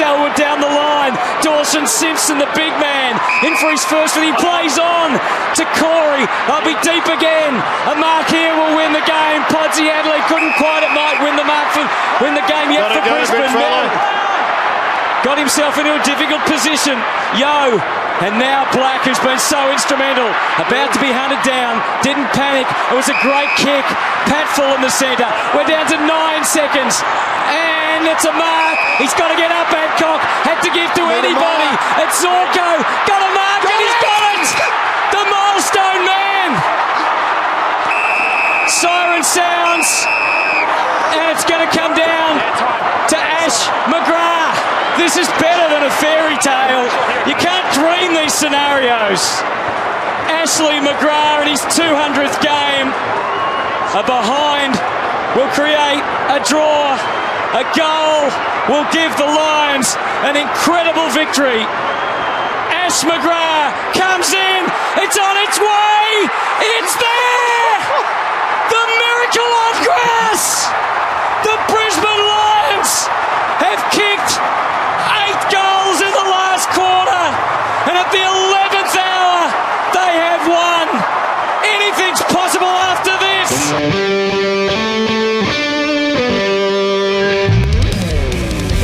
Selwood down the line. Dawson Simpson, the big man, in for his first, and he plays on to Corey. They'll be deep again. A mark here will win the game. Podsiadly couldn't quite. It might win the mark for win the game yet for Brisbane. Got himself into a difficult position. Yo. And now Black, who's been so instrumental, about to be hunted down, didn't panic. It was a great kick. Patfull in the centre. We're down to nine seconds. And it's a mark. He's got to get up, Adcock. Had to give to anybody. It's Zorko. Got a mark and he's got it. The milestone man. Siren sounds. And it's going to come down to Ash McGrath. This is better than a fairy tale. You can't dream these scenarios. Ashley McGrath in his 200th game. A behind will create a draw. A goal will give the Lions an incredible victory. Ash McGrath comes in. It's on its way. It's there. The miracle on grass. The Brisbane Lions have kicked eight goals in the last quarter. And at the 11th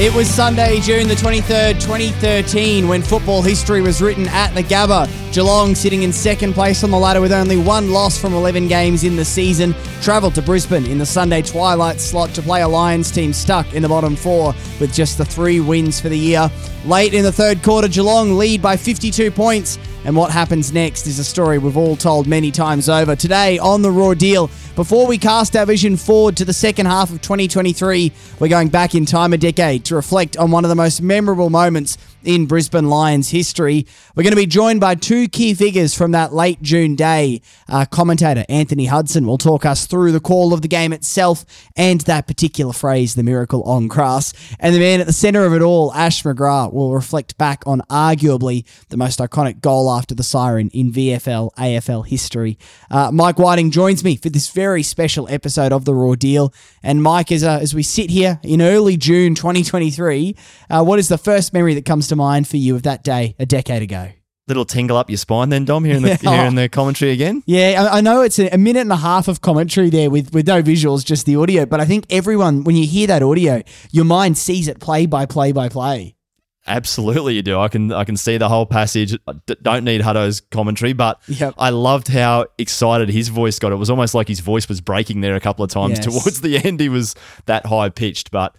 It was Sunday, June the 23rd, 2013, when football history was written at the Gabba. Geelong, sitting in second place on the ladder with only one loss from 11 games in the season, travelled to Brisbane in the Sunday twilight slot to play a Lions team stuck in the bottom four with just the three wins for the year. Late in the third quarter, Geelong lead by 52 points. And what happens next is a story we've all told many times over. Today on The Raw Deal, before we cast our vision forward to the second half of 2023, we're going back in time a decade to reflect on one of the most memorable moments in Brisbane Lions history. We're going to be joined by two key figures from that late June day. Uh, commentator Anthony Hudson will talk us through the call of the game itself and that particular phrase, the miracle on grass. And the man at the centre of it all, Ash McGrath, will reflect back on arguably the most iconic goal after the siren in VFL AFL history. Uh, Mike Whiting joins me for this very special episode of The Raw Deal. And Mike, as, uh, as we sit here in early June 2023, uh, what is the first memory that comes to mind for you of that day a decade ago? Little tingle up your spine then, Dom, hearing the, Yeah. hearing the commentary again. Yeah, I, I know it's a, a minute and a half of commentary there with, with no visuals, just the audio. But I think everyone, when you hear that audio, your mind sees it play by play by play. Absolutely, you do. I can I can see the whole passage. I d- don't need Hutto's commentary, but Yep. I loved how excited his voice got. It was almost like his voice was breaking there a couple of times. Yes. Towards the end, he was that high pitched. But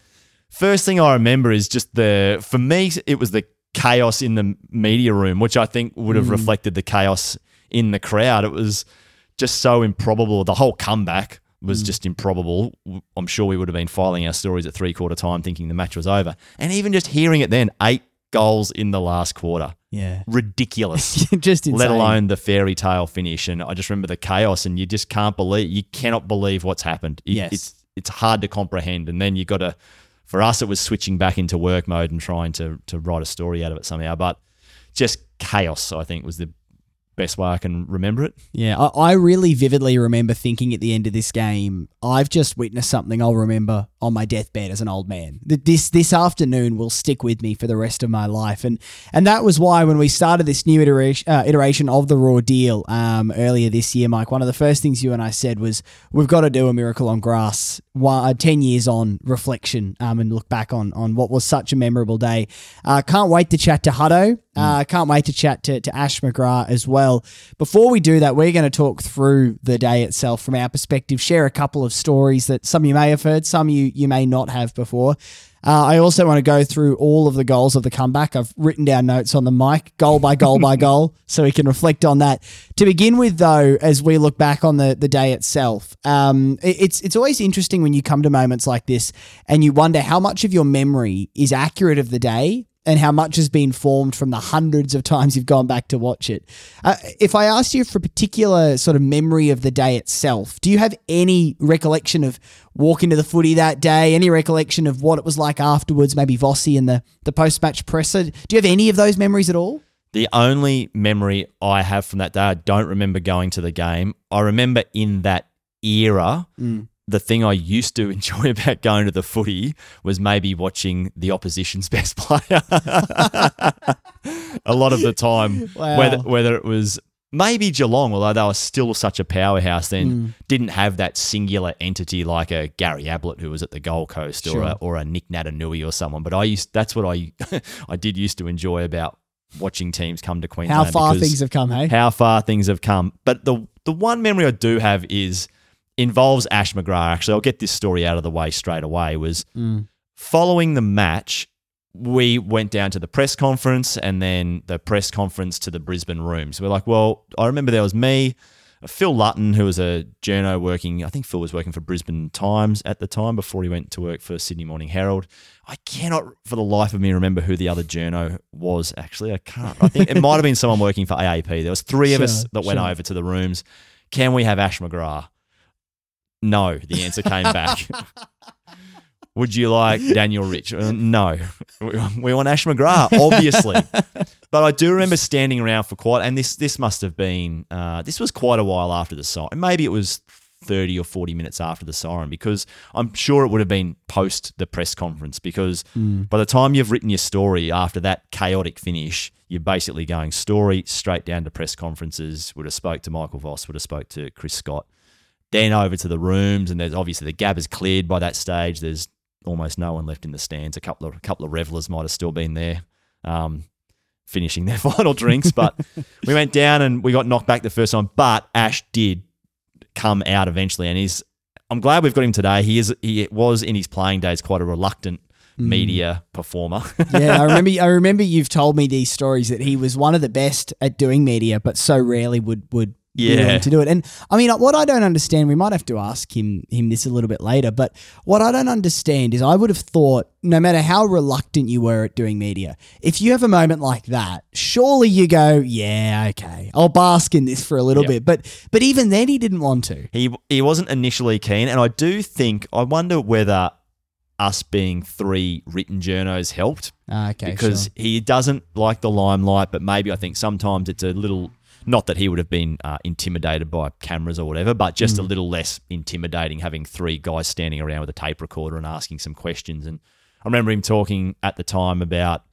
first thing I remember is just the for me, it was the chaos in the media room, which I think would have hmm. reflected the chaos in the crowd. It was just so improbable. The whole comeback was hmm. just improbable. I'm sure we would have been filing our stories at three quarter time thinking the match was over. And even just hearing it then, eight goals in the last quarter. Yeah. Ridiculous. just insane. Let alone the fairy tale finish. And I just remember the chaos and you just can't believe you cannot believe what's happened. It- Yes. It's it's hard to comprehend. And then you gotta for us it was switching back into work mode and trying to to write a story out of it somehow. But just chaos, I think, was the best way I can remember it. Yeah, I, I really vividly remember thinking at the end of this game, I've just witnessed something I'll remember on my deathbed as an old man. That this this afternoon will stick with me for the rest of my life, and and that was why when we started this new iteration uh, iteration of the Raw Deal um, earlier this year, Mike, one of the first things you and I said was we've got to do a miracle on grass. One, uh, Ten years on reflection um, and look back on on what was such a memorable day. Uh, can't wait to chat to Hutto. Uh, can't wait to chat to, to Ash McGrath as well. Before we do that, we're going to talk through the day itself from our perspective, share a couple of stories that some you may have heard, some you, you may not have before. Uh, I also want to go through all of the goals of the comeback. I've written down notes on the mic, goal by goal by goal, so we can reflect on that. To begin with, though, as we look back on the, the day itself, um, it- it's it's always interesting when you come to moments like this and you wonder how much of your memory is accurate of the day and how much has been formed from the hundreds of times you've gone back to watch it. Uh, if I asked you for a particular sort of memory of the day itself, do you have any recollection of walking to the footy that day? Any recollection of what it was like afterwards? Maybe Vossi and the the post match presser. Do you have any of those memories at all? The only memory I have from that day, I don't remember going to the game. I remember in that era the thing I used to enjoy about going to the footy was maybe watching the opposition's best player. a lot of the time, Wow. whether whether it was maybe Geelong, although they were still such a powerhouse, then Hmm. didn't have that singular entity like a Gary Ablett who was at the Gold Coast or a, or a Nick Naitanui or someone. But I used that's what I I did used to enjoy about watching teams come to Queensland. How far things have come, hey? how far things have come. But the the one memory I do have is involves Ash McGrath. Actually, I'll get this story out of the way straight away. Was mm. following the match, we went down to the press conference and then the press conference to the Brisbane rooms. We're like, well, I remember there was me. Phil Lutton, who was a journo working, I think Phil was working for Brisbane Times at the time before he went to work for Sydney Morning Herald. I cannot, for the life of me, remember who the other journo was. Actually, I can't. I think it might have been someone working for AAP. There was three of us Sure, that went over to the rooms. Can we have Ash McGrath? No, the answer came back. Would you like Daniel Rich? Uh, no. We want Ash McGrath, obviously. but I do remember standing around for quite, and this this must have been, uh, this was quite a while after the siren. Maybe it was 30 or 40 minutes after the siren because I'm sure it would have been post the press conference because by the time you've written your story after that chaotic finish, you're basically going story straight down to press conferences, would have spoke to Michael Voss, would have spoke to Chris Scott, then over to the rooms, and there's obviously the Gabba is cleared by that stage. There's almost no one left in the stands. A couple of a couple of revelers might have still been there, um, finishing their final drinks. But we went down and we got knocked back the first time. But Ash did come out eventually, and he's. I'm glad we've got him today. He is. He was in his playing days quite a reluctant media performer. yeah, I remember. I remember you've told me these stories that he was one of the best at doing media, but so rarely would would Yeah. to do it. And I mean, what I don't understand, we might have to ask him him this a little bit later. But what I don't understand is, I would have thought, no matter how reluctant you were at doing media, if you have a moment like that, surely you go, yeah, okay, I'll bask in this for a little Yep. bit. But but even then, he didn't want to. He he wasn't initially keen, and I do think I wonder whether us being three written journos helped Ah, okay, because sure. he doesn't like the limelight, but maybe I think sometimes it's a little. Not that he would have been uh, intimidated by cameras or whatever, but just a Mm. little less intimidating having three guys standing around with a tape recorder and asking some questions. And I remember him talking at the time about,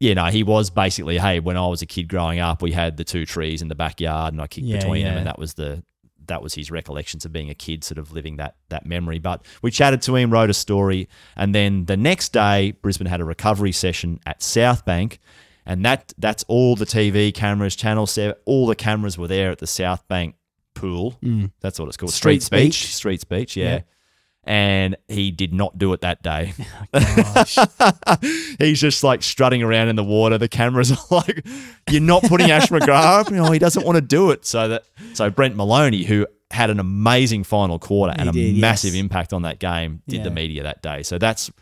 you know, he was basically, hey, when I was a kid growing up, we had the two trees in the backyard and I kicked Yeah, between them, and that was the that was his recollections of being a kid, sort of living that that memory. But we chatted to him, wrote a story, and then the next day, Brisbane had a recovery session at South Bank, and that that's all the TV cameras, Channel Seven, all the cameras were there at the South Bank pool. Mm. That's what it's called, Street Street, Beach. Speech. Street Beach, yeah. Yeah. And he did not do it that day. Oh, gosh. He's just like strutting around in the water. The cameras are like, "You're not putting Ash McGrath." up?" You know, he doesn't want to do it. So that so Brent Maloney, who had an amazing final quarter and a did, yes. massive impact on that game, did the media that day. So that's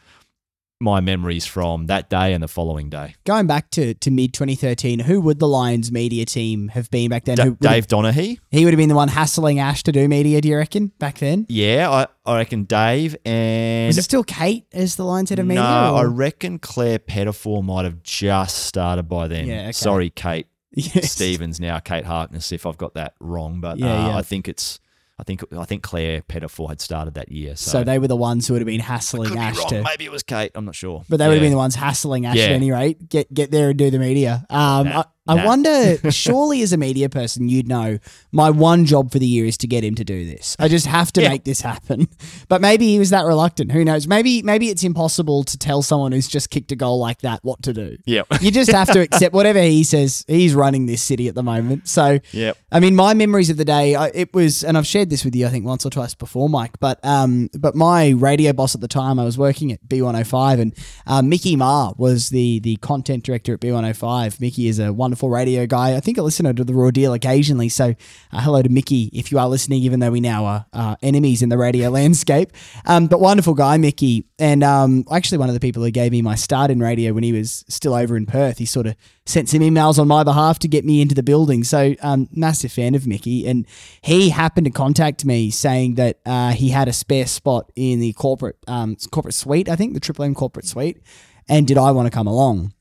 my memories from that day and the following day. Going back to, to mid 2013, who would the Lions media team have been back then? Who Dave Donaghy, He would have been the one hassling Ash to do media, do you reckon, back then? yeah, I, I reckon Dave and Was it still Kate as the Lions head of media? no, I reckon Claire Pettifor might have just started by then. Yeah, okay. Sorry, Kate. Yes. Stevens now, Kate Harkness, if I've got that wrong, but Yeah, uh, yeah. I think it's, I think I think Claire Pettifor had started that year. So, So they were the ones who would have been hassling could be Ash wrong. to. Maybe it was Kate. I'm not sure. But they would have been the ones hassling Ash Yeah. at any rate. Get get there and do the media. Um, Nah, I, I nah. wonder, surely as a media person, you'd know my one job for the year is to get him to do this. I just have to Yeah. make this happen. But maybe he was that reluctant. Who knows? Maybe maybe it's impossible to tell someone who's just kicked a goal like that what to do. Yep. You just have to accept whatever he says. He's running this city at the moment. So, Yep. I mean, my memories of the day, I, it was, and I've shared this with you, I think once or twice before, Mike. But um, but my radio boss at the time, I was working at B105, and um, Mickey Ma was the the content director at B105. Mickey is a wonderful radio guy. I think a listener to the Raw Deal occasionally. So, uh, hello to Mickey if you are listening, even though we now are uh, enemies in the radio landscape. Um, but wonderful guy, Mickey, and um, actually one of the people who gave me my start in radio when he was still over in Perth. He sort of sent some emails on my behalf to get me into the building. So, um, massive fan of Mickey, and he happened to contact me saying that uh, he had a spare spot in the corporate um, corporate suite. I think the Triple M corporate suite, and did I want to come along?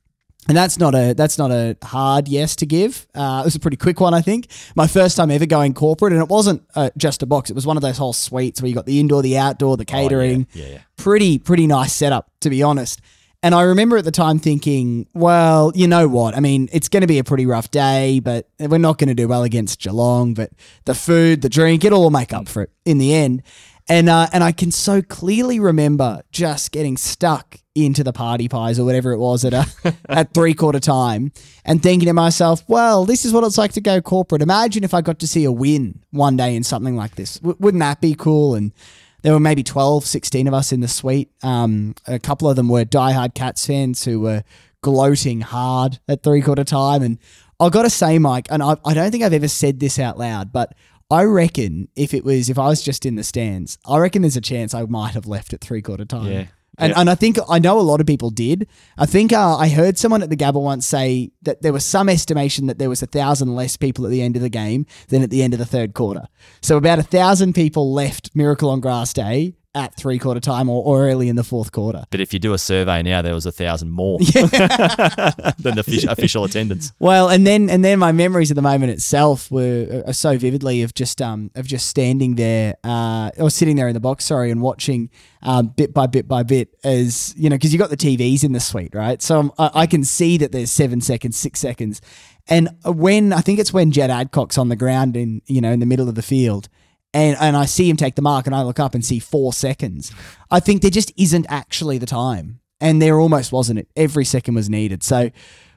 And that's not a that's not a hard yes to give. Uh, it was a pretty quick one, I think. My first time ever going corporate, and it wasn't uh, just a box. It was one of those whole suites where you got the indoor, the outdoor, the catering. Oh, yeah, yeah. Pretty pretty nice setup, to be honest. And I remember at the time thinking, well, you know what? I mean, it's going to be a pretty rough day, but we're not going to do well against Geelong. But the food, the drink, it'll all make up for it in the end. And uh, and I can so clearly remember just getting stuck into the party pies or whatever it was at a, at three quarter time, and thinking to myself, well, this is what it's like to go corporate. Imagine if I got to see a win one day in something like this. W- wouldn't that be cool? And there were maybe 12, 16 of us in the suite. Um, a couple of them were diehard Cats fans who were gloating hard at three quarter time. And I've got to say, Mike, and I, I don't think I've ever said this out loud, but I reckon if it was if I was just in the stands, I reckon there's a chance I might have left at three quarter time. Yeah. And, Yeah. and I think I know a lot of people did. I think uh, I heard someone at the Gabba once say that there was some estimation that there was a thousand less people at the end of the game than at the end of the third quarter. So about a thousand people left Miracle on Grass Day at three quarter time or, or early in the fourth quarter. But if you do a survey now, there was a thousand more than the official, official attendance. Well, and then and then my memories of the moment itself were are so vividly of just um of just standing there uh or sitting there in the box, sorry, and watching um bit by bit by bit as you know because you got the TVs in the suite, right? So I, I can see that there's seven seconds, six seconds, and when I think it's when Jed Adcock's on the ground in you know in the middle of the field. And, and I see him take the mark, and I look up and see four seconds. I think there just isn't actually the time, and there almost wasn't. It every second was needed. So,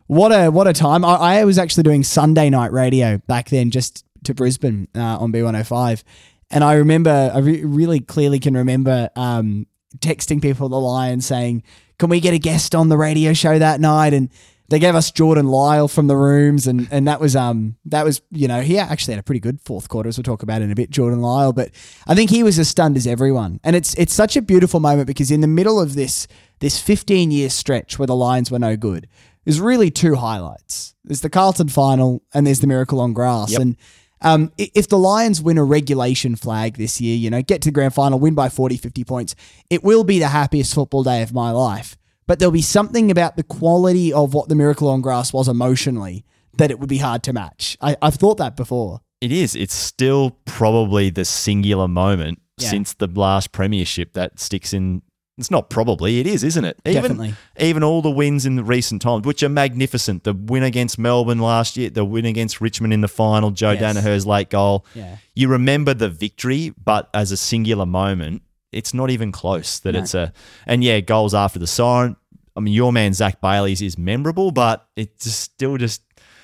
what a what a time! I, I was actually doing Sunday night radio back then, just to Brisbane uh, on B105, and I remember I re- really clearly can remember um, texting people the Lion saying, "Can we get a guest on the radio show that night?" and they gave us Jordan Lyle from the rooms, and and that was um that was you know he actually had a pretty good fourth quarter as we'll talk about in a bit, Jordan Lyle. But I think he was as stunned as everyone, and it's it's such a beautiful moment because in the middle of this this 15 year stretch where the Lions were no good, there's really two highlights. There's the Carlton final, and there's the Miracle on Grass, and. Um, if the Lions win a regulation flag this year, you know, get to the grand final, win by 40, 50 points, it will be the happiest football day of my life. But there'll be something about the quality of what the Miracle on Grass was emotionally that it would be hard to match. I, I've thought that before. It is. It's still probably the singular moment Yeah. since the last premiership that sticks in. It's not probably. It is, isn't it? Even, Definitely. Even all the wins in the recent times, which are magnificent. The win against Melbourne last year, the win against Richmond in the final, Joe Yes. Daniher's late goal. Yeah. You remember the victory, but as a singular moment, it's not even close. That No. it's a and yeah, goals after the siren. I mean, your man Zach Bailey's is memorable, but it just still just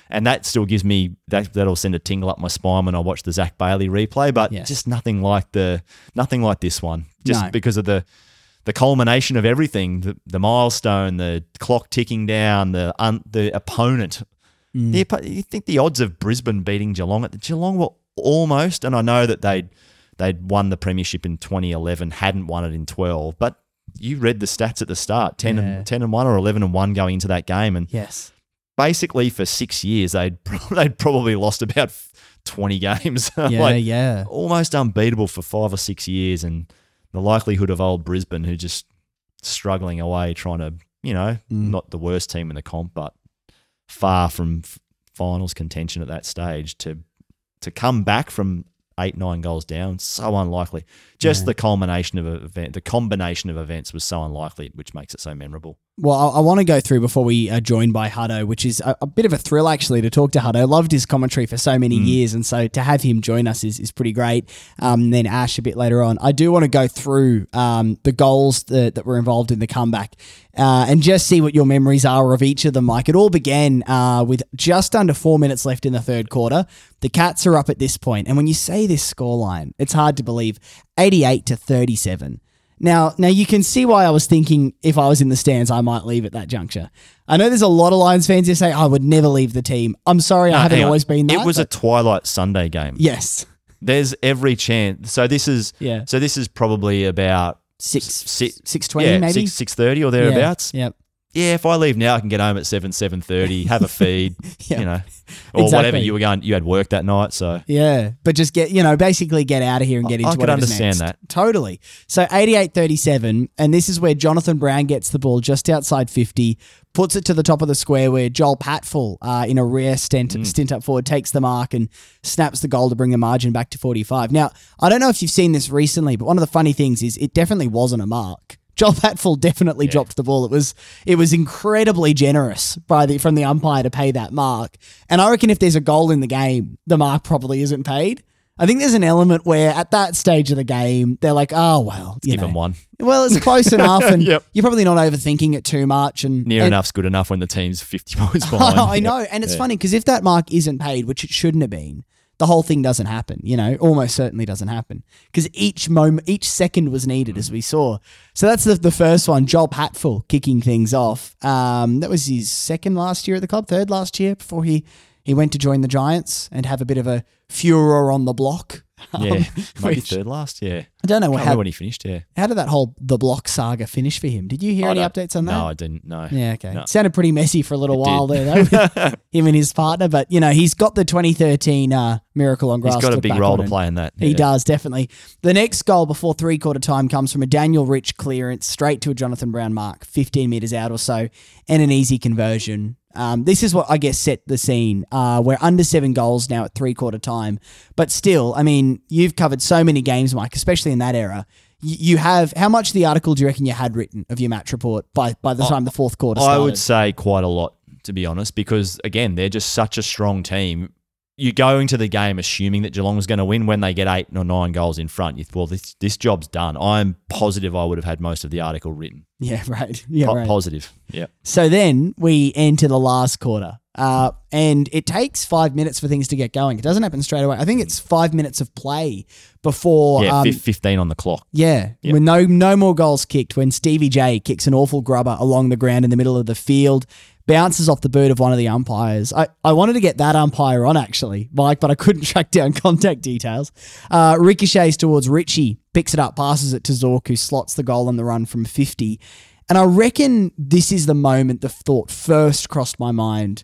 and that still gives me that that'll send a tingle up my spine when I watch the Zach Bailey replay. But Yes. just nothing like the nothing like this one. Just No. because of the the culmination of everything, the, the milestone, the clock ticking down, the un, the opponent. Mm. The, you think the odds of Brisbane beating Geelong at the Geelong were almost, and I know that they'd they'd won the premiership in 2011, hadn't won it in 12, but you read the stats at the start 10 Yeah. and 10 and 1 or 11 and 1 going into that game and Yes. basically for 6 years they'd they'd probably lost about 20 games Yeah, like yeah. almost unbeatable for 5 or 6 years and the likelihood of old Brisbane who just struggling away trying to you know Mm. not the worst team in the comp but far from f- finals contention at that stage to to come back from eight nine goals down so unlikely just Yeah. the culmination of event the combination of events was so unlikely which makes it so memorable Well, I, I want to go through before we are joined by Hutto, which is a, a bit of a thrill actually to talk to Hutto. Loved his commentary for so many years, and so to have him join us is, is pretty great. Um, then Ash a bit later on. I do want to go through um, the goals that, that were involved in the comeback uh, and just see what your memories are of each of them, Mike. It all began uh, with just under four minutes left in the third quarter. The Cats are up at this point, and when you say this scoreline, it's hard to believe 88 to 37. Now, now you can see why I was thinking if I was in the stands, I might leave at that juncture. I know there's a lot of Lions fans who say I would never leave the team. I'm sorry, I haven't always been that. it was a twilight sunday game yes, there's every chance so this is Yeah. so this is probably about six six six twenty yeah, maybe. six six thirty or thereabouts Yeah, yep. Yeah, if I leave now, I can get home at seven, seven thirty, have a feed, Yeah. you know, or whatever. You were going, you had work that night, so Yeah, but just get you know basically get out of here and get I- into I could understand next. that. totally. So 88-37, and this is where Jonathan Brown gets the ball just outside fifty, puts it to the top of the square where Joel Patfull, uh, in a rare stint, Mm. stint up forward, takes the mark and snaps the goal to bring the margin back to forty five. Now I don't know if you've seen this recently, but one of the funny things is it definitely wasn't a mark. Joel Patfull definitely dropped the ball. It was it was incredibly generous by the from the umpire to pay that mark. And I reckon if there's a goal in the game, the mark probably isn't paid. I think there's an element where at that stage of the game, they're like, oh well, give know. them one. Well, it's close enough, and Yep. you're probably not overthinking it too much. And Near and- enough's good enough when the team's fifty points behind. I know, and it's funny because if that mark isn't paid, which it shouldn't have been, the whole thing doesn't happen. You know, almost certainly doesn't happen because each moment, each second was needed, as we saw. So that's the, the first one. Joel Patfull kicking things off. Um, that was his second last year at the club, third last year before he he went to join the Giants and have a bit of a furor on the block. Yeah, Um, maybe which- third last. Yeah, I don't know how, when he finished. Yeah, how did that whole the block saga finish for him. Did you hear I any updates on that? No, I didn't. No. Yeah, okay. No. It sounded pretty messy for a little It while did. there, though, him and his partner. But, you know, he's got the 2013 uh, Miracle on Grass. He's got to a big role to play in that. He does, definitely. The next goal before three quarter time comes from a Daniel Rich clearance straight to a Jonathan Brown mark, 15 metres out or so, and an easy conversion. Um, this is what I guess set the scene. Uh, we're under seven goals now at three quarter time, but still, I mean, you've covered so many games, Mike, especially in that era. Y- You have how much of the article do you reckon you had written of your match report by by the time the fourth quarter started? I would say quite a lot, to be honest, because again, they're just such a strong team. You're going to the game assuming that Geelong was going to win when they get eight or nine goals in front. You well, this this job's done. I'm positive I would have had most of the article written. Yeah, right. Yeah, Po- right. Positive. Yeah. So then we enter the last quarter, uh, and it takes five minutes for things to get going. It doesn't happen straight away. I think it's five minutes of play before. Yeah. um, fif- 15 on the clock. yeah, Yep. with no no more goals kicked. When Stevie J kicks an awful grubber along the ground in the middle of the field, bounces off the boot of one of the umpires. I, I wanted to get that umpire on actually, Mike, but I couldn't track down contact details. Uh, ricochets towards Richie, picks it up, passes it to Zork, who slots the goal on the run from fifty. And I reckon this is the moment the thought first crossed my mind.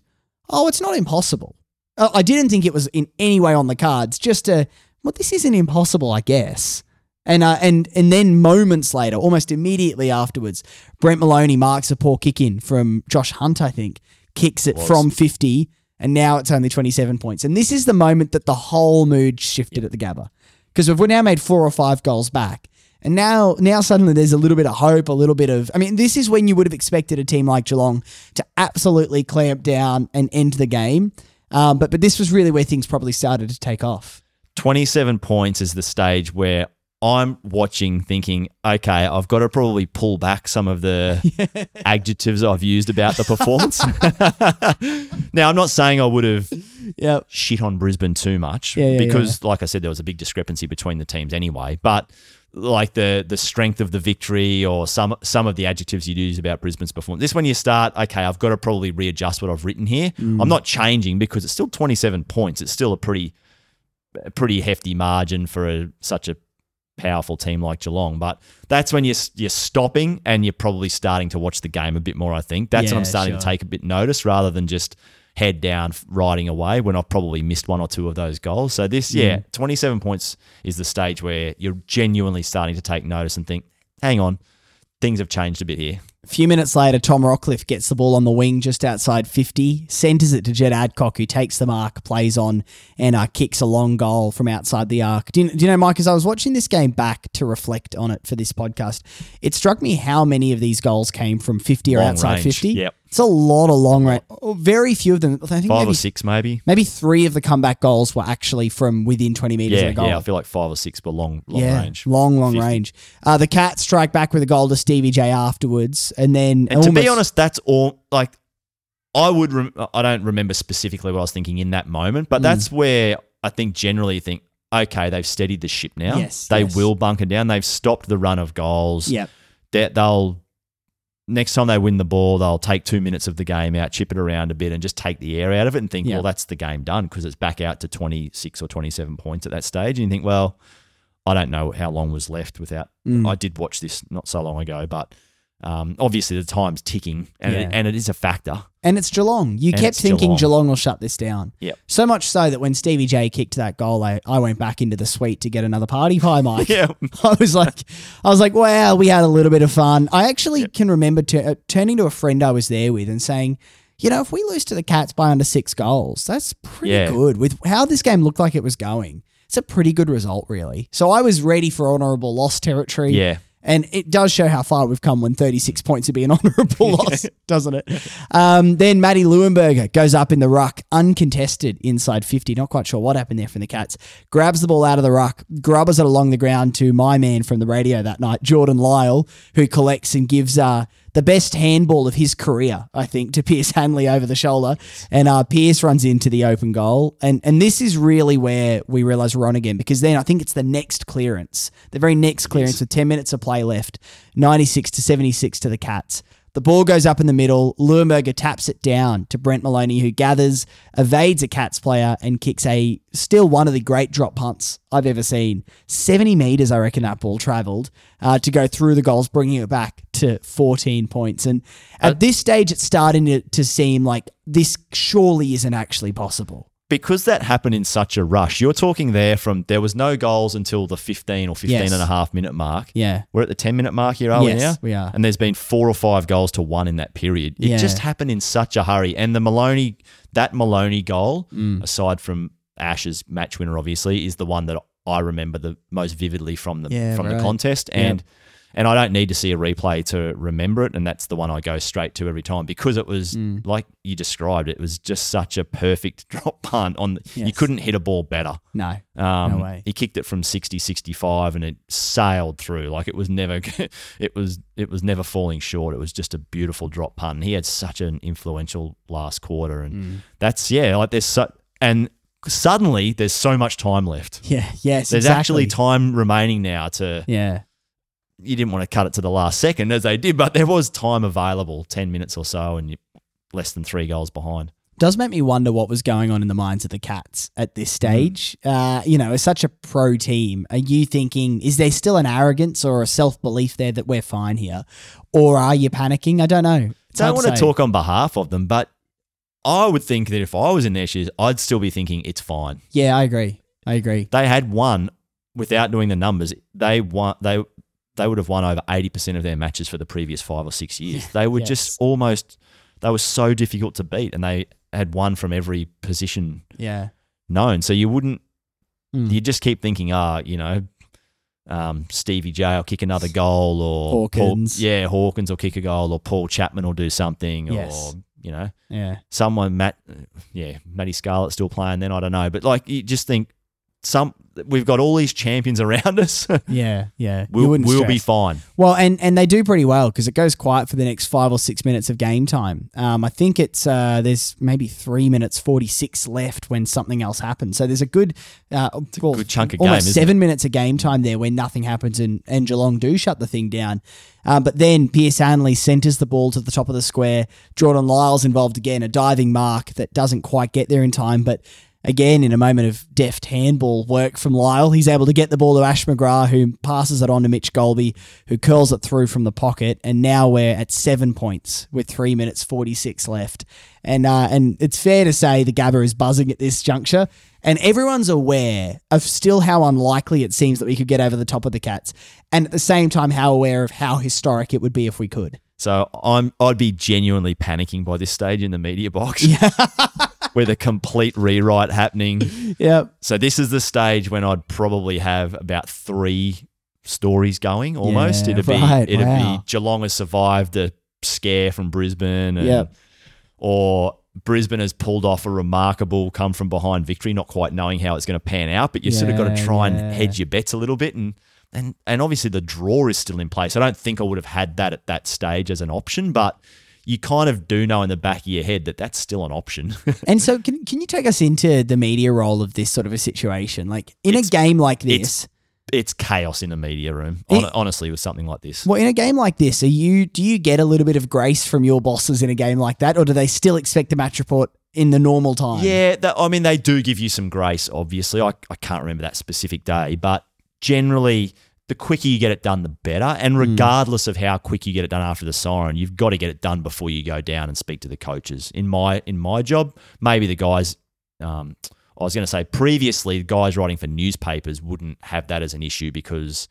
Oh, it's not impossible. I didn't think it was in any way on the cards. Just a well, this isn't impossible, I guess. And uh, and and then moments later, almost immediately afterwards, Brent Maloney marks a poor kick in from Josh Hunt, I think, kicks it Was. from fifty, and now it's only twenty seven points. And this is the moment that the whole mood shifted at the Gabba, because we've now made four or five goals back, and now now suddenly there's a little bit of hope, a little bit of. I mean, this is when you would have expected a team like Geelong to absolutely clamp down and end the game. Um, but but this was really where things probably started to take off. 27 points is the stage where I'm watching thinking, okay, I've got to probably pull back some of the adjectives I've used about the performance. now, I'm not saying I would have Yeah. shit on Brisbane too much Yeah, yeah, because, like I said, there was a big discrepancy between the teams anyway. But like the the strength of the victory or some some of the adjectives you'd use about Brisbane's performance. This when you start, okay, I've got to probably readjust what I've written here. Mm. I'm not changing because it's still 27 points. It's still a pretty a pretty hefty margin for a, such a powerful team like Geelong. But that's when you're you're stopping and you're probably starting to watch the game a bit more. I think that's when I'm starting sure. to take a bit notice rather than just head down riding away when I've probably missed one or two of those goals. So this, yeah, mm. 27 points is the stage where you're genuinely starting to take notice and think, hang on, things have changed a bit here. A few minutes later, Tom Rockcliffe gets the ball on the wing just outside 50, centres it to Jed Adcock, who takes the mark, plays on, and uh, kicks a long goal from outside the arc. Do you, do you know, Mike, as I was watching this game back to reflect on it for this podcast, it struck me how many of these goals came from 50 or Long outside range, 50. yep. It's a lot of long range. Very few of them. I think Five maybe, or six, maybe. maybe three of the comeback goals were actually from within 20 metres Yeah, of the goal. yeah. I feel like five or six were long, long yeah, range. long, long 50. range. Uh, the Cats strike back with a goal to Stevie J afterwards, and then And to be honest, that's all. Like, I would. Rem- I don't remember specifically what I was thinking in that moment, Mm. but that's where I think generally you think, okay, they've steadied the ship now. Yes, they yes. will bunker down. They've stopped the run of goals. yeah, They, they'll next time they win the ball, they'll take two minutes of the game out, chip it around a bit, and just take the air out of it, and think, Yeah. well, that's the game done because it's back out to twenty six or twenty seven points at that stage. And you think, well, I don't know how long was left without. Mm. I did watch this not so long ago, but Um, obviously, the time's ticking, and, Yeah. it, and it is a factor. And it's Geelong. You And kept thinking Geelong. Geelong. will shut this down. Yep. So much so that when Stevie J kicked that goal, I, I went back into the suite to get another party pie, Mike. Yeah. I was like, I was like, wow, we had a little bit of fun. I actually can remember uh, turning to a friend I was there with and saying, you know, if we lose to the Cats by under six goals, that's pretty Yeah. good. With how this game looked like it was going, it's a pretty good result, really. So I was ready for honourable loss territory. Yeah. And it does show how far we've come when 36 points would be an honourable loss, doesn't it? Um, then Matty Leuenberger goes up in the ruck, uncontested inside 50. Not quite sure what happened there from the Cats. Grabs the ball out of the ruck, grubbers it along the ground to my man from the radio that night, Jordan Lyle, who collects and gives uh, the best handball of his career, I think, to Pearce Hanley over the shoulder. And uh, Pearce runs into the open goal. And, and this is really where we realise we're on again because then I think it's the next clearance, the very next clearance with 10 minutes of play left, 96 to 76 to the Cats. The ball goes up in the middle. Leuenberger taps it down to Brent Maloney, who gathers, evades a Cats player, and kicks a still one of the great drop punts I've ever seen. 70 metres, I reckon that ball travelled uh, to go through the goals, bringing it back to 14 points. And at this stage, it's starting to, to seem like this surely isn't actually possible. Because that happened in such a rush, you're talking there from there was no goals until the 15 or 15 Yes. and a half minute mark. Yeah. We're at the 10 minute mark here, are we Yes, now? we are. And there's been four or five goals to one in that period. It Yeah. just happened in such a hurry. And the Maloney, that Maloney goal, Mm. aside from Ash's match winner, obviously, is the one that I remember the most vividly from the Yeah, from right. the contest. And and I don't need to see a replay to remember it. And that's the one I go straight to every time because it was Mm. like you described. It was just such a perfect drop punt on. You Yes. couldn't hit a ball better. No. Um, No way. He kicked it from 60, 65 and it sailed through. Like it was never, it was, it was never falling short. It was just a beautiful drop punt. And he had such an influential last quarter. And Mm. that's, yeah, like there's so, and suddenly there's so much time left. Yeah. Yes. There's exactly. actually time remaining now to, Yeah. You didn't want to cut it to the last second as they did, but there was time available, 10 minutes or so, and you less than three goals behind. does make me wonder what was going on in the minds of the Cats at this stage. Uh, you know, as such a pro team, are you thinking, is there still an arrogance or a self belief there that we're fine here? Or are you panicking? I don't know. It's don't want to say. talk on behalf of them, but I would think that if I was in their shoes, I'd still be thinking it's fine. Yeah, I agree. I agree. They had won without doing the numbers. They won. They they would have won over eighty percent of their matches for the previous five or six years. They were Yes. just almost. They were so difficult to beat, and they had won from every position Yeah. known. So you wouldn't. Mm. You just keep thinking, ah, you know. Um, Stevie J will kick another goal, or Paul- yeah, Hawkins will kick a goal, or Paul Chapman will do something, Yes. or you know, Yeah. someone Matt yeah Matty Scarlett still playing then I don't know but like you just think some we've got all these champions around us Yeah. Yeah. We'll, we'll be fine Well, and and they do pretty well because it goes quiet for the next five or six minutes of game time. Um, I think it's uh, there's maybe three minutes forty six left when something else happens. So there's a good, uh, well, good chunk of almost game, seven minutes of game time there where nothing happens and and Geelong do shut the thing down. Um, but then Pearce Hanley centres the ball to the top of the square. Jordan Lyles involved again, a diving mark that doesn't quite get there in time, but Again, in a moment of deft handball work from Lyle, he's able to get the ball to Ash McGrath, who passes it on to Mitch Golby, who curls it through from the pocket. And now we're at seven points with three minutes forty six left. And uh, and it's fair to say the Gabba is buzzing at this juncture, and everyone's aware of still how unlikely it seems that we could get over the top of the Cats, and at the same time how aware of how historic it would be if we could. so I'm I'd be genuinely panicking by this stage in the media box with a complete rewrite happening Yeah, so this is the stage when I'd probably have about three stories going almost Yeah, it'd right, be it'd wow. be Geelong has survived the scare from Brisbane and Yep. or Brisbane has pulled off a remarkable come from behind victory, not quite knowing how it's going to pan out, but you sort of got to try yeah. and hedge your bets a little bit. And, and, and obviously the draw is still in place. I don't think I would have had that at that stage as an option, but you kind of do know in the back of your head that that's still an option. And so, can can you take us into the media role of this sort of a situation? Like in a game like this, it's- it's chaos in the media room, It- honestly, with something like this. well, in a game like this, are you do you get a little bit of grace from your bosses in a game like that, or do they still expect a match report in the normal time? Yeah, that, I mean, they do give you some grace, obviously. I, I can't remember that specific day, but generally the quicker you get it done, the better. And regardless of how quick you get it done after the siren, you've got to get it done before you go down and speak to the coaches. In my in my job, maybe the guys. Um, I was going to say previously, the guys writing for newspapers wouldn't have that as an issue because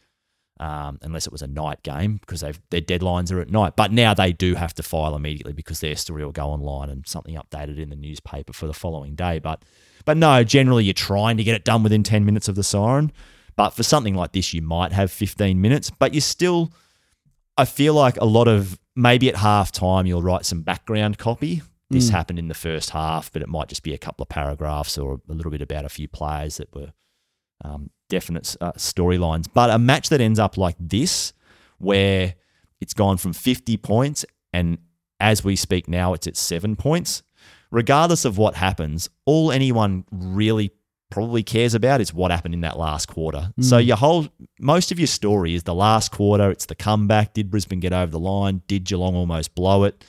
um, unless it was a night game because they've, their deadlines are at night. But now they do have to file immediately because their story will go online and something updated in the newspaper for the following day. But but no, generally you're trying to get it done within 10 minutes of the siren. But for something like this, you might have 15 minutes, but you still, I feel like a lot of maybe at half time you'll write some background copy. This happened in the first half, but it might just be a couple of paragraphs or a little bit about a few players that were um, definite uh, storylines. But a match that ends up like this, where it's gone from 50 points and as we speak now, it's at seven points. Regardless of what happens, all anyone really probably cares about is what happened in that last quarter. So your whole most of your story is the last quarter. It's the comeback. Did Brisbane get over the line? Did Geelong almost blow it?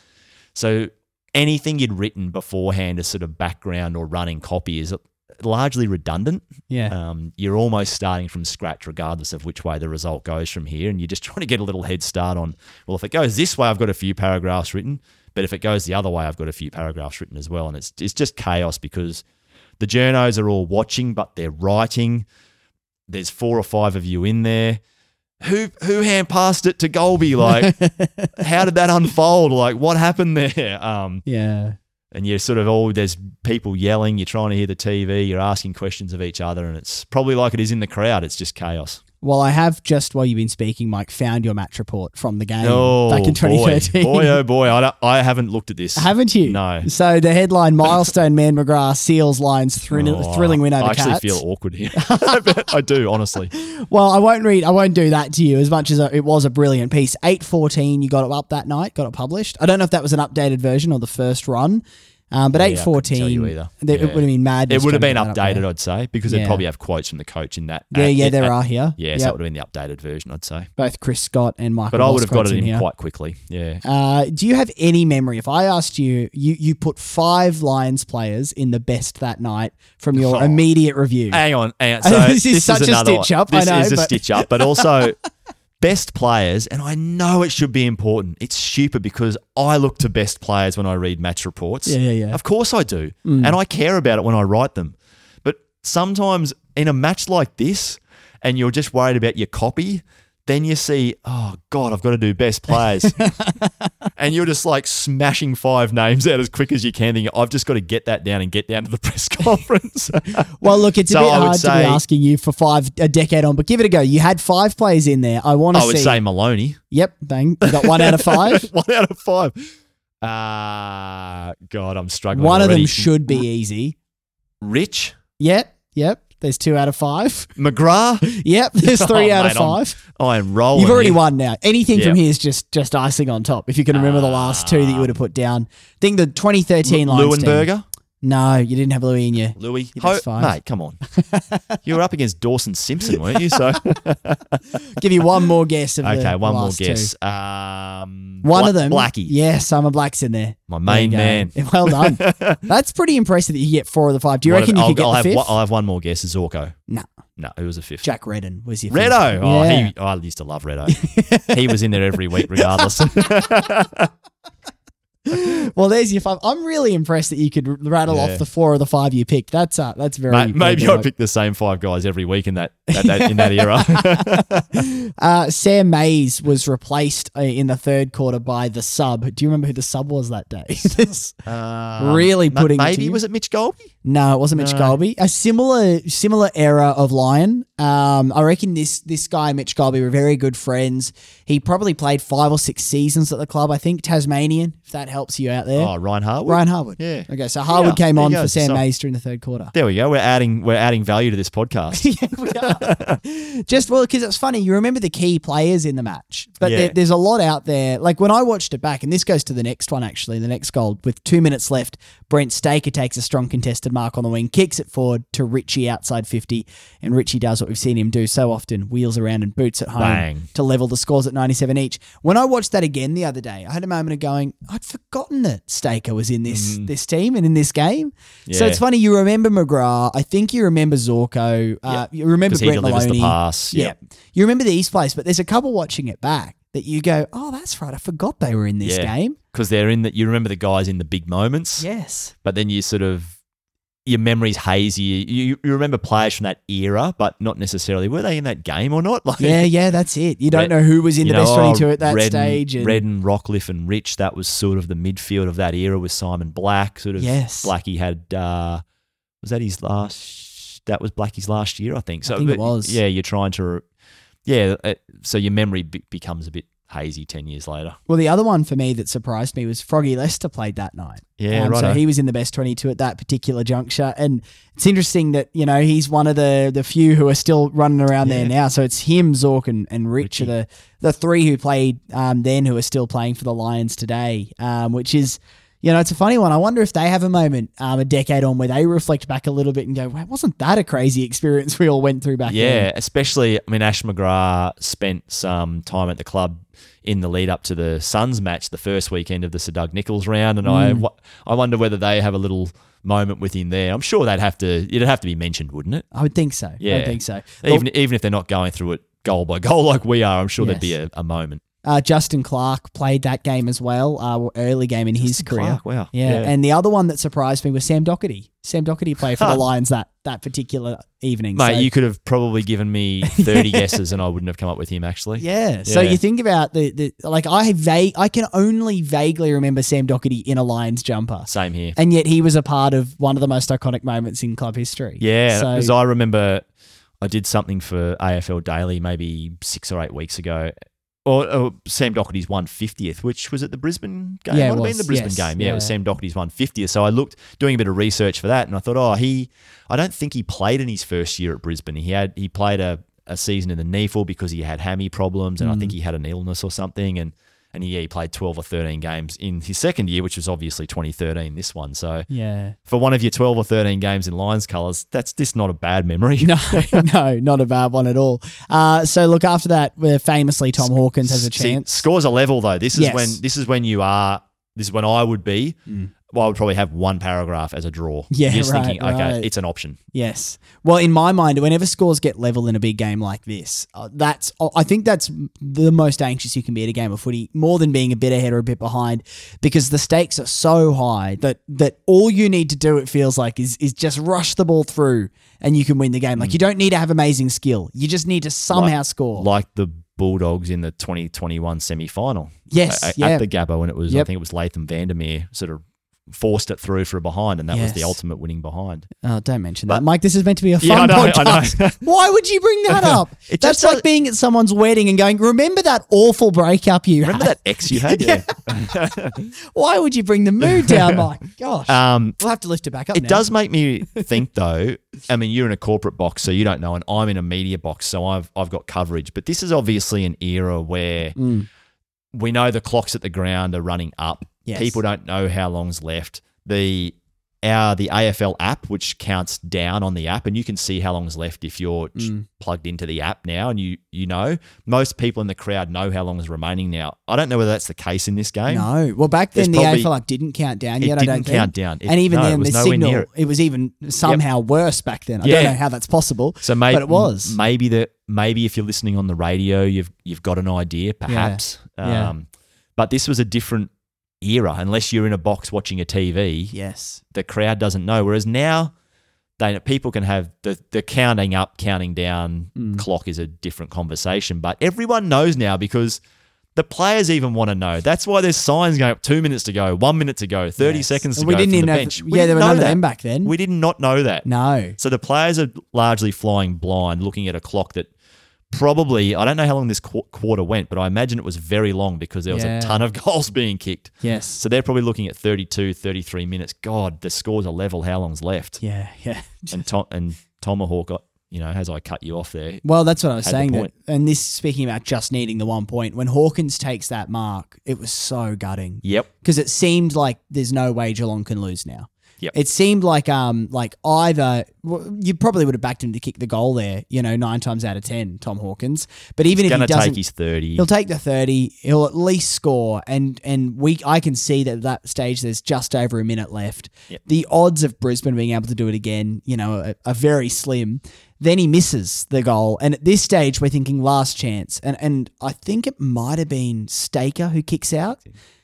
So anything you'd written beforehand as sort of background or running copy is largely redundant. Yeah. Um, you're almost starting from scratch, regardless of which way the result goes from here. And you're just trying to get a little head start on, well, if it goes this way, I've got a few paragraphs written. But if it goes the other way, I've got a few paragraphs written as well. And it's, it's just chaos because the journos are all watching, but they're writing. There's four or five of you in there. Who who hand passed it to Golby? Like, how did that unfold? Like, what happened there? Um, yeah. and you're sort of all there's people yelling. You're trying to hear the TV. You're asking questions of each other, and it's probably like it is in the crowd. It's just chaos. Well, I have just while you've been speaking, Mike, found your match report from the game Oh, back in 2013. Boy, oh boy, I, I haven't looked at this. Haven't you? No. So the headline: Milestone Man McGrath seals Lions thrill- Oh, thrilling win over I actually Cats. feel awkward here. I do, honestly. Well, I won't read. I won't do that to you as much as it was a brilliant piece. Eight fourteen, you got it up that night. Got it published. I don't know if that was an updated version or the first run, um, but Yeah, I eight fourteen. either. It would have been mad. It would have been updated, I'd say, because Yeah. they'd probably have quotes from the coach in that. Yeah, yeah, there are here. Yeah, Yep. so it would have been the updated version, I'd say. both Chris Scott and Michael. But I would have got it in here. quite quickly. Yeah. Uh, do you have any memory? If I asked you, you you put five Lions players in the best that night from your Oh. immediate review. Hang on. Hang on. So This is such a stitch one. up, I This know, is a stitch up, but also best players, and I know it should be important. It's stupid because I look to best players when I read match reports. Yeah, yeah, yeah. Mm. Of course I do, and I care about it when I write them. But sometimes in a match like this, and you're just worried about your copy. Then you see, oh God, I've got to do best players. and you're just like smashing five names out as quick as you can. Thinking, I've just got to get that down and get down to the press conference. Well, look, it's a bit hard to be asking you for five a decade on, but give it a go. You had five players in there. I want to I would see. say Maloney. Yep, bang. You got one out of five. One out of five. Ah, God, I'm struggling. one of them should be easy. Rich Yep, yep. There's two out of five. McGrath. Yep, there's oh, three Oh, out mate, of I'm- five. I am rolling. You've already here. won now. Anything from here is just just icing on top. If you can remember the last two that you would have put down. I think the 2013 Lions team. No, you didn't have Louis in you. Louis. Yeah, that's Ho- five. mate, come on. you were up against Dawson Simpson, weren't you? So Give you one more guess of the okay, one more guess. Um, One Bla- of them, Blackie. Yeah, Simon Black's in there. my main you man. Well done. That's pretty impressive that you get four of the five. Do you What reckon if- you could get I'll the have fifth? one, I'll have one more guess. Zorko. no, No, it was a fifth. Jack Redden was your fifth. Redo. Oh, Yeah. he, I used to love Redo. he was in there every week, regardless. Well, there's your five. I'm really impressed that you could rattle Yeah. off the four of the five you picked. That's uh, that's very. Maybe clever. I picked the same five guys every week in that, that, that in that era. Uh, Sam Mayes was replaced uh, in the third quarter by the sub. Do you remember who the sub was that day? This- Um, Really putting maybe was it Mitch Golby? No, it wasn't Mitch No. Golby. A similar similar era of Lion. Um, I reckon this this guy Mitch Golby were very good friends. He probably played five or six seasons at the club. I think Tasmanian. If that helps you out there. Oh, Ryan Harwood. Ryan Harwood. Yeah. Okay, so Harwood Yeah, came on for. Sam So- Mayes during the third quarter. There we go. We're adding we're adding value to this podcast. yeah, we are. Just well, because it's funny. You remember the key players in the match, but Yeah. there, there's a lot out there. Like when I watched it back, and this goes to the next one actually, the next goal with two minutes left. Brent Staker takes a strong contested mark on the wing, kicks it forward to Richie outside 50, and Richie does what we've seen him do so often wheels around and boots at home Bang. to level the scores at 97 each. When I watched that again the other day, I had a moment of going, I'd forgotten that Staker was in this this team and in this game. So it's funny, you remember McGrath, I think you remember Zorko, uh, you remember Brent Maloney. the pass. Yeah. You remember the East Place, but there's a couple watching it back that you go, oh, that's right. I forgot they were in this Yeah. game. Because they're in that you remember the guys in the big moments, Yes. but then you sort of your memory's hazy. You, you remember players from that era, but not necessarily were they in that game or not? Like, Yeah, yeah, that's it. You don't Red- know who was in the know, best oh, 22 at that Redden- stage. And Redden, Rockcliffe, and Rich. That was sort of the midfield of that era with Simon Black. Sort of Yes. Blackie had uh, was that his last? That was Blackie's last year, I think. So I think it was. Yeah, you're trying to. Yeah, uh, so your memory be- becomes a bit hazy ten years later. Well, the other one for me that surprised me was Froggy Lester played that night. Yeah, Um, right. So he was in the best 22 at that particular juncture. And it's interesting that, you know, he's one of the the few who are still running around there now. So it's him, Zork, and, and Rich are the, the three who played um, then who are still playing for the Lions today, um, which is, you know, it's a funny one. I wonder if they have a moment um, a decade on where they reflect back a little bit and go, wow, wasn't that a crazy experience we all went through back then? Yeah, then? especially I mean Ash McGrath spent some time at the club in the lead up to the Suns match, the first weekend of the Sir Doug Nicholls round, and Mm. I I wonder whether they have a little moment with him there. I'm sure they'd have to it'd have to be mentioned, wouldn't it? I would think so. I Yeah. would think so. Even even if they're not going through it goal by goal like we are, I'm sure there'd be a, a moment. Uh, Justin Clarke played that game as well, uh, early game in his career. Clarke, wow. Yeah. Yeah. and the other one that surprised me was Sam Docherty. Sam Docherty played for the Lions that that particular evening. Mate, so, you could have probably given me 30 guesses and I wouldn't have come up with him actually. yeah. So you think about the, the like I vague I can only vaguely remember Sam Docherty in a Lions jumper, Same here. and yet he was a part of one of the most iconic moments in club history. Yeah, So because I remember I did something for AFL Daily maybe six or eight weeks ago. Or, or Sam Docherty's 150th, which was at the Brisbane game. Yeah, it have was, been the Brisbane yes, game. Yeah, it was. Sam Docherty's 150th. So I looked, doing a bit of research for that, and I thought, oh, he, I don't think he played in his first year at Brisbane. He had, he played a, a season in the NEAFL because he had hammy problems, and I Mm. think he had an illness or something. And, and yeah, he played 12 or 13 games in his second year, which was obviously 2013, this one. So yeah. for one of your 12 or 13 games in Lions colours, that's just not a bad memory. No, no, not a bad one at all. Uh, so look, after that, where famously Tom Hawkins has a See, chance. scores are level though. This is Yes. when this is when you are. This is when I would be. Mm. Well, I would probably have one paragraph as a draw. Yeah, You're just right, thinking, okay, right. it's an option. Yes. Well, in my mind, whenever scores get level in a big game like this, uh, that's uh, I think that's the most anxious you can be at a game of footy, more than being a bit ahead or a bit behind, because the stakes are so high that that all you need to do, it feels like, is is just rush the ball through and you can win the game. Like you don't need to have amazing skill, you just need to somehow Like- score. Like the Bulldogs in the 2021 semi final. Yes, At, yeah. at the Gabba when it was, I think it was Laitham Vandermeer sort of forced it through for a behind, and that was the ultimate winning behind. Oh, don't mention But- that, Mike. This is meant to be a fun Yeah, I know, I podcast. know. Why would you bring that up? It That's just like does- being at someone's wedding and going, "Remember that awful breakup you Remember had? that X you had? Yeah. Why would you bring the mood down, Mike? Gosh, um, we'll have to lift it back up. It now. does make me think though. I mean, you're in a corporate box, so you don't know, and I'm in a media box, so I've I've got coverage. But this is obviously an era where Mm. we know the clocks at the ground are running up. Yes. People don't know how long's left. The our the AFL app, which counts down on the app, and you can see how long's left if you're Mm. plugged into the app now, and you you know most people in the crowd know how long is remaining now. I don't know whether that's the case in this game. No, well, back There's then the probably- AFL app didn't count down yet. I don't didn't think. count down. It- and even no, then, the signal it. it. was even somehow worse back then. I Yeah. don't know how that's possible. So maybe, But it was. maybe that maybe if you're listening on the radio, you've you've got an idea, perhaps. Yeah. Um, but this was a different era. Unless you're in a box watching a TV, Yes. the crowd doesn't know. Whereas now, they people can have the the counting up, counting down Mm. clock is a different conversation. But everyone knows now because. The players even want to know. That's why there's signs going up two minutes to go, one minute to go, 30 Yes. seconds to we go didn't even the have- bench. yeah, We there didn't were none of them back then. We did not know that. No. So the players are largely flying blind, looking at a clock that probably, I don't know how long this qu- quarter went, but I imagine it was very long because there was Yeah. a ton of goals being kicked. Yes. So they're probably looking at 32, 33 minutes. God, the scores are level. How long's left? Yeah. Yeah. And, Tom, and Tomahawk, got, you know, as I cut you off there, Well, that's what I was saying. That, and this speaking about just needing the one point. When Hawkins takes that mark, it was so gutting yep. because it seemed like there's no way Geelong can lose now. Yep. It seemed like um like either well, you probably would have backed him to kick the goal there, you know, nine times out of ten, Tom Hawkins. But even if he doesn't, take his 30. He'll take the 30. He'll at least score. And and we I can see that at that stage there's just over a minute left. Yep. The odds of Brisbane being able to do it again, you know, are, are very slim. Then he misses the goal. And at this stage, we're thinking last chance. And and I think it might have been Staker who kicks out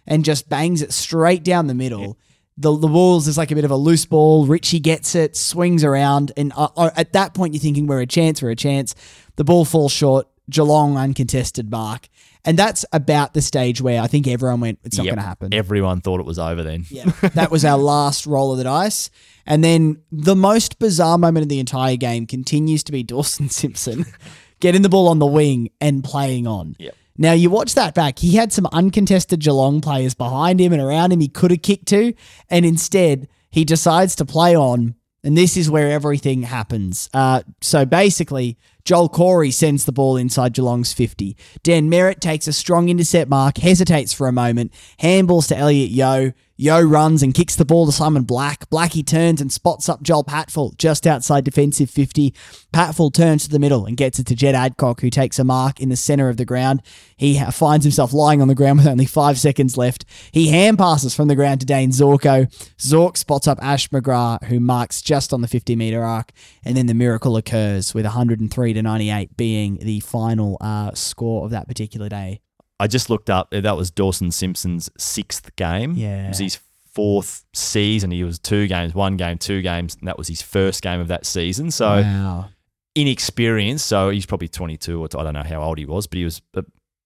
and just bangs it straight down the middle. The, the Wolves is like a bit of a loose ball. Richie gets it, swings around, and uh, uh, at that point you're thinking we're a chance, we're a chance. The ball falls short. Geelong uncontested mark, and that's about the stage where I think everyone went, "It's not Yep. going to happen." Everyone thought it was over then. Yeah, that was our last roll of the dice. And then the most bizarre moment of the entire game continues to be Dawson Simpson getting the ball on the wing and playing on. Yep. Now you watch that back. He had some uncontested Geelong players behind him and around him. He could have kicked to, and instead he decides to play on. And this is where everything happens. Uh, so basically, Joel Corey sends the ball inside Geelong's 50. Dan Merritt takes a strong intercept mark, hesitates for a moment, handballs to Elliot Yeo. Yeo runs and kicks the ball to Simon Black. Blackie turns and spots up Joel Patfull just outside defensive 50. Patfull turns to the middle and gets it to Jed Adcock, who takes a mark in the center of the ground. He finds himself lying on the ground with only five seconds left. He hand passes from the ground to Dayne Zorko. Zork spots up Ash McGrath, who marks just on the 50 meter arc. And then the miracle occurs with 103 to 98 being the final uh, score of that particular day. I just looked up. That was Dawson Simpson's sixth game. Yeah. It was his fourth season. He was two games, one game, two games, and that was his first game of that season. So wow. inexperienced. So he's probably 22 or I don't know how old he was, but he was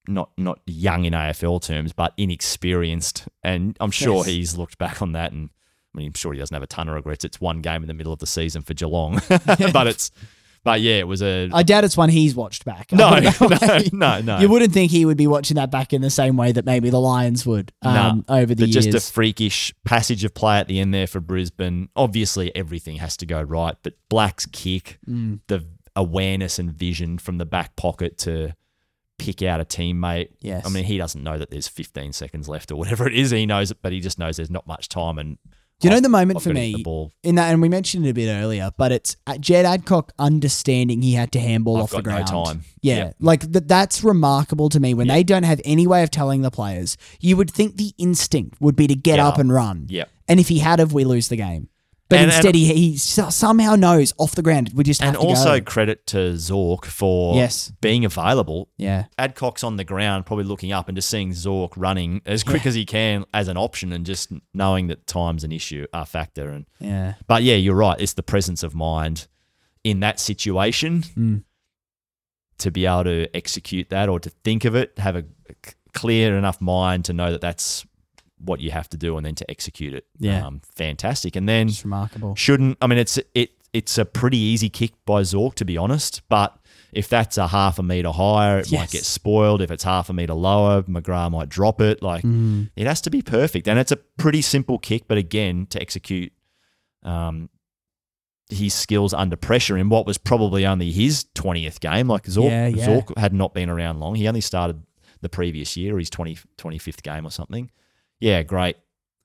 not not young in AFL terms, but inexperienced. And I'm sure Yes. he's looked back on that and. I mean, I'm sure he doesn't have a ton of regrets. It's one game in the middle of the season for Geelong, but it's, but yeah, it was a I doubt it's one he's watched back. no, I'll put it that no, no, no. You wouldn't think he would be watching that back in the same way that maybe the Lions would um, over the but years. just a freakish passage of play at the end there for Brisbane. Obviously, everything has to go right, but Black's kick, Mm. the awareness and vision from the back pocket to pick out a teammate. Yes. I mean, he doesn't know that there's 15 seconds left or whatever it is. He knows it, but he just knows there's not much time. And Do you know the moment for me in that, and we mentioned it a bit earlier, but it's uh, Jed Adcock understanding he had to handball I've off the got no ground. time. Yeah, Yep. like th- that's remarkable to me. When they don't have any way of telling the players, you would think the instinct would be to get, Get up, up. and run. Yep. And if he had of, we lose the game. But And- instead, and- he, he somehow knows off the ground. We just have And also go. credit to Zork for Yes. being available. yeah, Adcock's on the ground, probably looking up and just seeing Zork running as quick as he can as an option, and just knowing that time's an issue, a factor. And yeah, but yeah, you're right. It's the presence of mind in that situation Mm. to be able to execute that or to think of it, have a clear enough mind to know that that's what you have to do, and then to execute it. Yeah. um, fantastic. And then it's remarkable. shouldn't. I mean, it's it. It's a pretty easy kick by Zork, to be honest. But if that's a half a meter higher, it Yes. might get spoiled. If it's half a meter lower, McGrath might drop it. Like Mm. it has to be perfect, and it's a pretty simple kick. But again, to execute, um, his skills under pressure in what was probably only his twentieth game. Like Zork, Yeah, yeah. Zork had not been around long. He only started the previous year, his 20, 25th game or something. Yeah, great.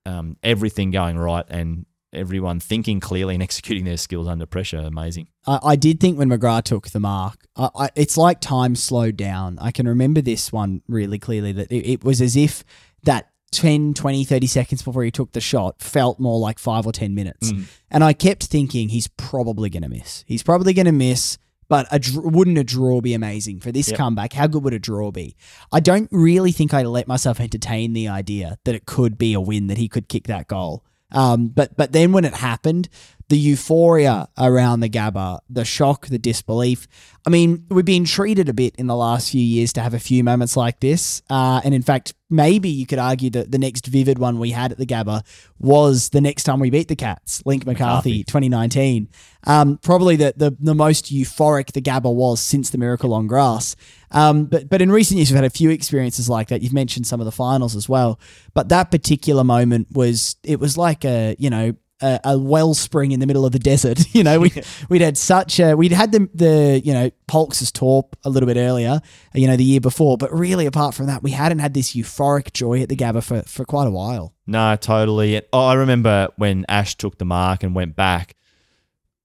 Um, everything going right, and everyone thinking clearly and executing their skills under pressure. Amazing. I, I did think when McGrath took the mark, I, I, it's like time slowed down. I can remember this one really clearly that it, it was as if that 10, 20, 30 seconds before he took the shot felt more like five or 10 minutes. Mm. And I kept thinking he's probably going to miss. He's probably going to miss. But a, dr- wouldn't a draw be amazing for this Yep. comeback? How good would a draw be? I don't really think I let myself entertain the idea that it could be a win that he could kick that goal. Um, but but then when it happened, the euphoria around the Gabba, the shock, the disbelief. I mean, we've been treated a bit in the last few years to have a few moments like this. Uh, and in fact, maybe you could argue that the next vivid one we had at the Gabba was the next time we beat the Cats, Link McCarthy, McCarthy. 2019. Um, probably the, the the most euphoric the Gabba was since the Miracle on Grass. Um, but but in recent years, we've had a few experiences like that. You've mentioned some of the finals as well, but that particular moment was it was like a you know a, a wellspring in the middle of the desert. You know, we we'd had such a we'd had the the you know Polks' Torp a little bit earlier, you know, the year before, but really apart from that, we hadn't had this euphoric joy at the Gabba for for quite a while. No, totally. Oh, I remember when Ash took the mark and went back.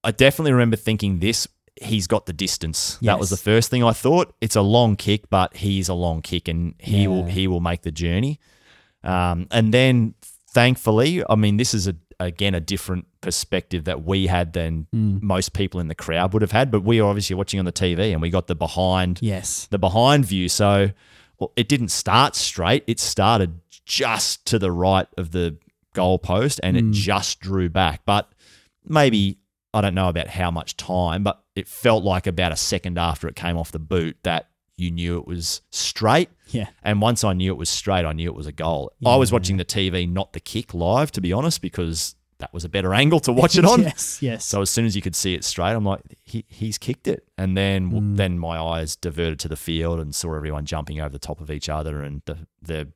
I definitely remember thinking this. He's got the distance. That was the first thing I thought. It's a long kick, but he's a long kick, and he will he will make the journey. Um, and then, thankfully, I mean, this is a again a different perspective that we had than mm. most people in the crowd would have had. But we were obviously watching on the TV, and we got the behind Yes. the behind view. So well, it didn't start straight. It started just to the right of the goal post and it mm. just drew back. But maybe, I don't know about how much time, but it felt like about a second after it came off the boot that you knew it was straight. Yeah. And once I knew it was straight, I knew it was a goal. I was watching the TV, not the kick live, to be honest, because that was a better angle to watch it on. yes. Yes. So as soon as you could see it straight, I'm like, he, he's kicked it, and then mm. then my eyes diverted to the field and saw everyone jumping over the top of each other, and the the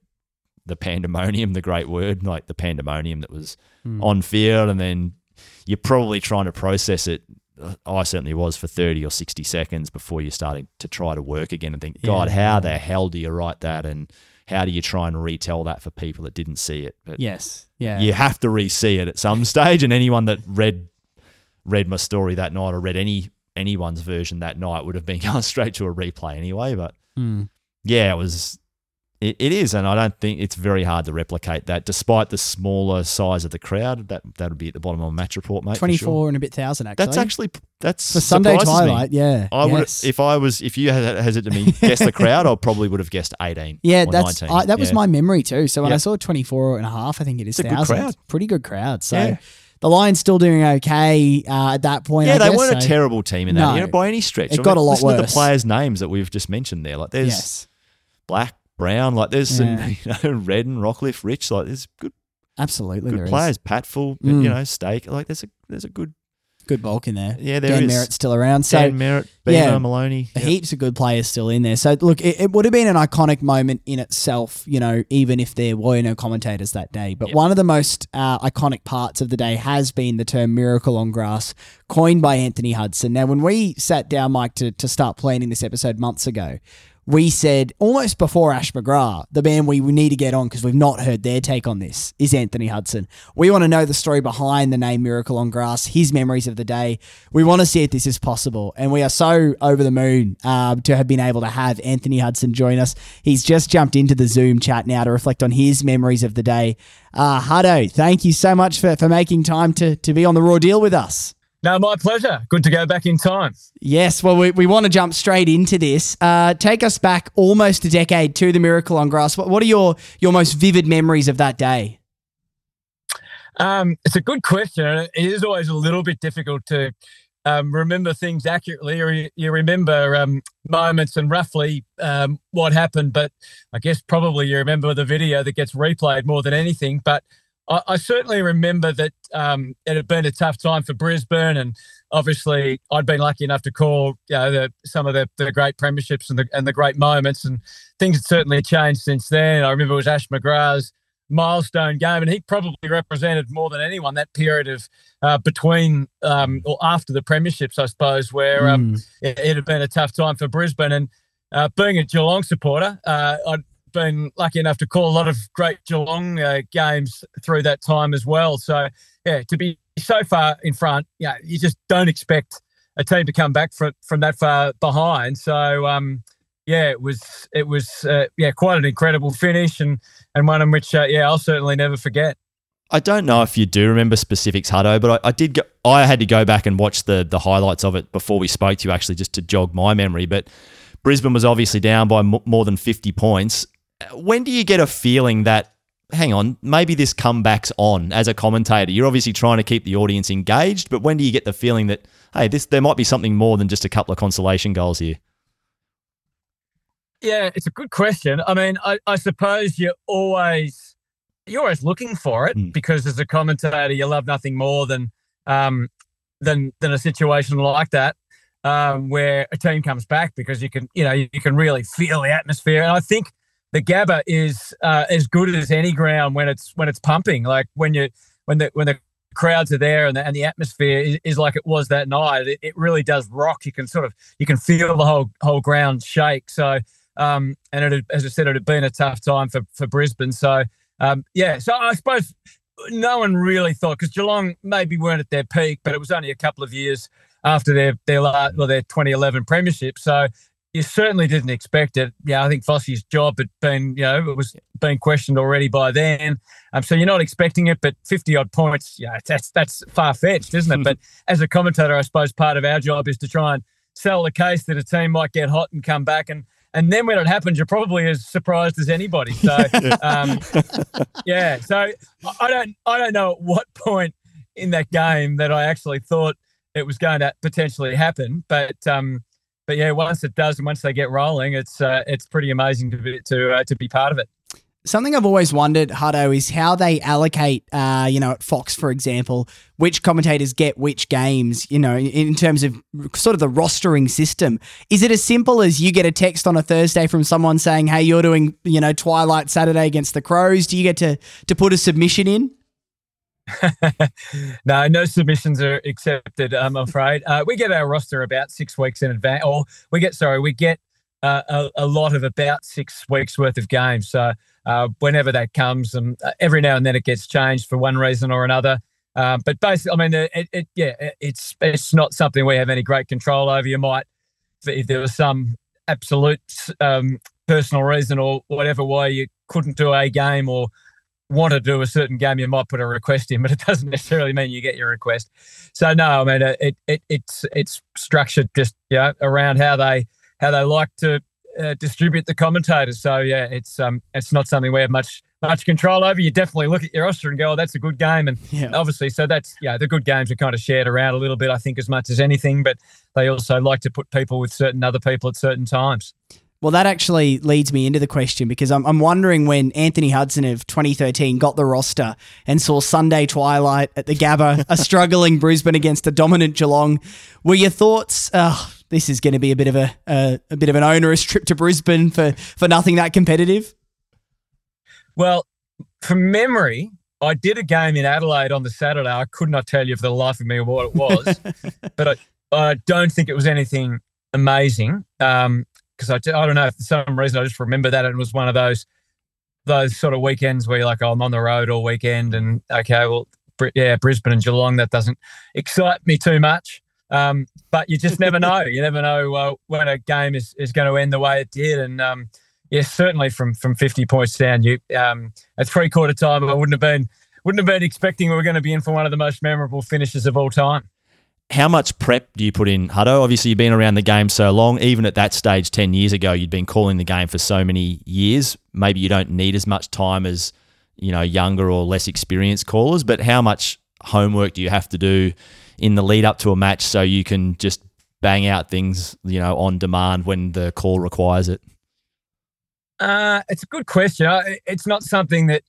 the pandemonium, the great word, like the pandemonium that was mm. on field, and then you're probably trying to process it. I certainly was for 30 or 60 seconds before you started to try to work again and think, God, how the hell do you write that? And how do you try and retell that for people that didn't see it? But yes. Yeah. you have to re-see it at some stage. And anyone that read read my story that night or read any anyone's version that night would have been going straight to a replay anyway. But Mm. yeah, it was. It, it is, and I don't think it's very hard to replicate that, despite the smaller size of the crowd. That that would be at the bottom of a match report, mate. Twenty sure. and a bit thousand actually. That's actually that's for Sunday surprises me. Yeah. I would if I was if you had hesitant to me guess the crowd, I probably would have guessed eighteen. Yeah, or that's 19. I, that was Yeah. my memory too. So when Yeah. I saw 24 and a half, I think it is It's a good thousand. crowd. Pretty good crowd. So Yeah. the Lions still doing okay uh, at that point. Yeah, I they guess, weren't a terrible team in that No. you know, by any stretch. It got a lot worse. the players' names that we've just mentioned there, like there's Yes, black, brown, like there's Yeah. some, you know, red and Rockliff, Rich, like there's good, absolutely. good there is. players. Patfull, Mm. you know, Stake, like there's a there's a good Good bulk in there. Yeah, there Dan is. Merritt's still around. So Dan Merritt, yeah. Maloney. Yep. heaps of good players still in there. So look, it, it would have been an iconic moment in itself, you know, even if there were no commentators that day. But one of the most uh, iconic parts of the day has been the term "miracle on grass," coined by Anthony Hudson. Now, when we sat down, Mike, to to start planning this episode months ago. We said almost before Ash McGrath, the man we need to get on because we've not heard their take on this is Anthony Hudson. We want to know the story behind the name Miracle on Grass, his memories of the day. We want to see if this is possible. And we are so over the moon um, to have been able to have Anthony Hudson join us. He's just jumped into the Zoom chat now to reflect on his memories of the day. Uh, Huddo, thank you so much for, for making time to, to be on the Raw Deal with us. No, my pleasure. Good to go back in time. Yes, well, we, we want to jump straight into this. Uh, take us back almost a decade to the Miracle on Grass. What, what are your, your most vivid memories of that day? Um, it's a good question. It is always a little bit difficult to um, remember things accurately, or you, you remember um, moments and roughly um, what happened. But I guess probably you remember the video that gets replayed more than anything. But I, I certainly remember that um, it had been a tough time for Brisbane, and obviously I'd been lucky enough to call you know, the, some of the, the great premierships and the and the great moments, and things have certainly changed since then. I remember it was Ash McGrath's milestone game, and he probably represented more than anyone that period of uh, between um, or after the premierships, I suppose, where um, Mm. it, it had been a tough time for Brisbane. And uh, being a Geelong supporter, uh, I'd been lucky enough to call a lot of great Geelong uh, games through that time as well. So, yeah, to be so far in front, yeah, you just don't expect a team to come back from from that far behind. So, um, yeah, it was it was uh, yeah quite an incredible finish and and one in which uh, yeah I'll certainly never forget. I don't know if you do remember specifics, Huddo, but I, I did. Go, I had to go back and watch the the highlights of it before we spoke to you, actually, just to jog my memory. But Brisbane was obviously down by more than fifty points. When do you get a feeling that? Hang on, maybe this comeback's on as a commentator. You're obviously trying to keep the audience engaged, but when do you get the feeling that hey, this there might be something more than just a couple of consolation goals here? Yeah, it's a good question. I mean, I, I suppose you're always you're always looking for it Mm. because as a commentator, you love nothing more than um, than than a situation like that um, where a team comes back because you can you know you can really feel the atmosphere. And I think the Gabba is uh, as good as any ground when it's when it's pumping. Like when you when the when the crowds are there and the, and the atmosphere is, is like it was that night, it, it, really does rock. You can sort of you can feel the whole whole ground shake. So um, and it as I said, it had been a tough time for for Brisbane. So um, yeah, so I suppose no one really thought because Geelong maybe weren't at their peak, but it was only a couple of years after their their well their 2011 premiership. So you certainly didn't expect it. Yeah, I think Vossy's job had been, you know, it was being questioned already by then. Um, so you're not expecting it, but 50 odd points, yeah, that's that's far fetched, isn't it? but as a commentator, I suppose part of our job is to try and sell the case that a team might get hot and come back and and then when it happens, you're probably as surprised as anybody. So, um, yeah. So I don't, I don't know at what point in that game that I actually thought it was going to potentially happen, but um, but yeah, once it does and once they get rolling, it's uh, it's pretty amazing to be to uh, to be part of it. Something I've always wondered, Huddo, is how they allocate, uh, you know, at Fox, for example, which commentators get which games, you know, in terms of sort of the rostering system. Is it as simple as you get a text on a Thursday from someone saying, hey, you're doing, you know, Twilight Saturday against the Crows? Do you get to, to put a submission in? no, no submissions are accepted. I'm afraid uh, we get our roster about six weeks in advance, or we get sorry, we get uh, a, a, lot of about six weeks worth of games. So uh, whenever that comes, and uh, every now and then it gets changed for one reason or another. Um, but basically, I mean, it, it, yeah, it's it's not something we have any great control over. You might, if there was some absolute um, personal reason or whatever why you couldn't do a game or want to do a certain game, you might put a request in, but it doesn't necessarily mean you get your request. So no, I mean it, it it's it's structured just yeah around how they how they like to uh, distribute the commentators. So yeah, it's um it's not something we have much much control over. You definitely look at your roster and go, oh, that's a good game, and yeah. obviously, so that's yeah, the good games are kind of shared around a little bit, I think, as much as anything. But they also like to put people with certain other people at certain times. Well, that actually leads me into the question because I'm, I'm wondering when Anthony Hudson of 2013 got the roster and saw Sunday Twilight at the Gabba, a struggling Brisbane against a dominant Geelong, were your thoughts, oh, this is going to be a bit of a, a, a bit of an onerous trip to Brisbane for, for nothing that competitive? Well, from memory, I did a game in Adelaide on the Saturday. I could not tell you for the life of me what it was, but I, I don't think it was anything amazing. Um, because I, I don't know for some reason I just remember that it was one of those those sort of weekends where you're like, oh, I'm on the road all weekend, and okay, well, yeah, Brisbane and Geelong that doesn't excite me too much. Um, but you just never know. You never know uh, when a game is, is going to end the way it did, and um, yes, certainly from from 50 points down, you um, at three quarter time, I wouldn't have been wouldn't have been expecting we were going to be in for one of the most memorable finishes of all time how much prep do you put in, Huddo? Obviously, you've been around the game so long. Even at that stage, 10 years ago, you'd been calling the game for so many years. Maybe you don't need as much time as, you know, younger or less experienced callers, but how much homework do you have to do in the lead up to a match so you can just bang out things, you know, on demand when the call requires it? Uh, it's a good question. It's not something that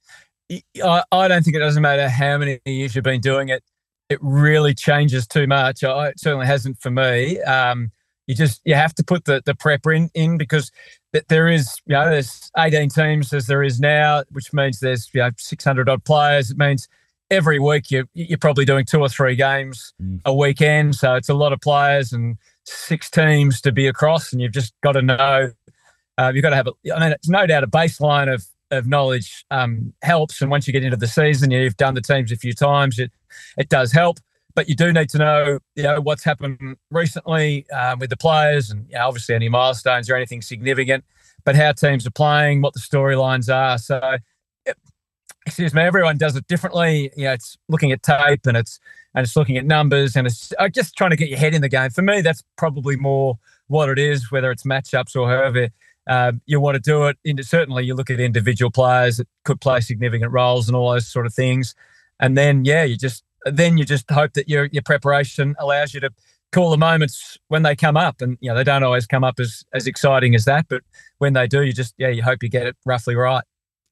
I don't think it doesn't matter how many years you've been doing it it really changes too much. it certainly hasn't for me. Um, you just you have to put the the prep in in because there is you know there's 18 teams as there is now, which means there's you know 600 odd players. It means every week you you're probably doing two or three games mm. a weekend, so it's a lot of players and six teams to be across, and you've just got to know. Uh, you've got to have. A, I mean, it's no doubt a baseline of of knowledge um, helps. And once you get into the season, you've done the teams a few times, it, it does help. But you do need to know, you know, what's happened recently um, with the players, and you know, obviously any milestones or anything significant. But how teams are playing, what the storylines are. So, excuse me, everyone does it differently. You know, it's looking at tape and it's and it's looking at numbers and it's uh, just trying to get your head in the game. For me, that's probably more what it is, whether it's matchups or however um, you want to do it. In, certainly, you look at individual players that could play significant roles and all those sort of things, and then yeah, you just then you just hope that your your preparation allows you to call the moments when they come up, and you know they don't always come up as as exciting as that, but when they do, you just yeah, you hope you get it roughly right.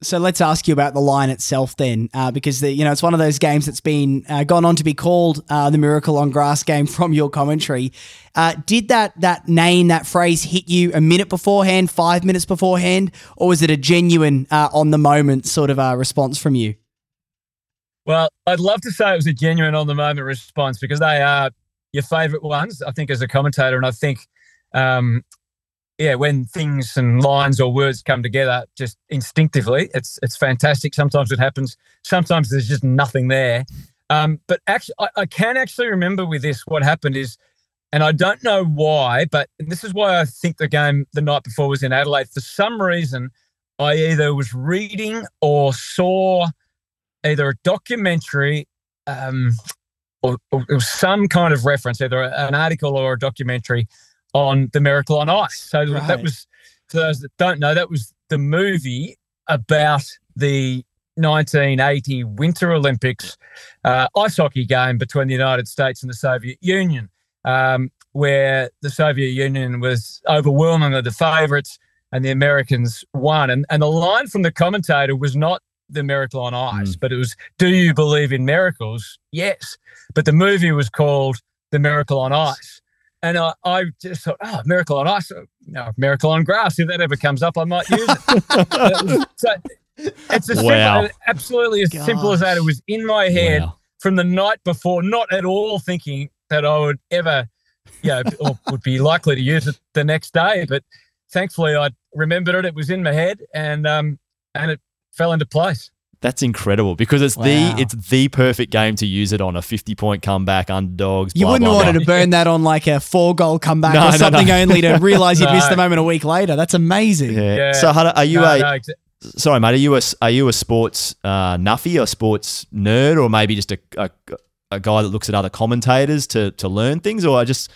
So let's ask you about the line itself then, uh, because the, you know it's one of those games that's been uh, gone on to be called uh, the Miracle on Grass game from your commentary. Uh, did that that name, that phrase, hit you a minute beforehand, five minutes beforehand, or was it a genuine uh, on the moment sort of uh, response from you? Well, I'd love to say it was a genuine on the moment response because they are your favourite ones, I think, as a commentator. And I think, um, yeah, when things and lines or words come together just instinctively, it's it's fantastic. Sometimes it happens. Sometimes there's just nothing there. Um, but actually, I, I can actually remember with this what happened is, and I don't know why, but this is why I think the game the night before was in Adelaide. For some reason, I either was reading or saw either a documentary um, or, or, some kind of reference, either an article or a documentary on the Miracle on Ice. So right. that was, for those that don't know, that was the movie about the 1980 Winter Olympics uh, ice hockey game between the United States and the Soviet Union, um, where the Soviet Union was overwhelmingly the favourites and the Americans won. And, and the line from the commentator was not the miracle on ice, mm. but it was, Do you believe in miracles? Yes. But the movie was called The Miracle on Ice. And I, I just thought, oh, miracle on ice, no, miracle on grass. If that ever comes up, I might use it. so it's as wow. simple, absolutely as Gosh. simple as that. It was in my head wow. from the night before, not at all thinking that I would ever, you know, or would be likely to use it the next day. But thankfully, I remembered it. It was in my head, and um, and it fell into place. That's incredible because it's wow. the it's the perfect game to use it on a fifty point comeback underdogs. You blah, wouldn't blah, want blah. to burn that on like a four goal comeback no, or no, something no. only to realize you'd missed the moment a week later. That's amazing. Yeah. yeah. So are you a sorry mate? Are you a are you a sports uh, nuffy or sports nerd or maybe just a, a a guy that looks at other commentators to to learn things or just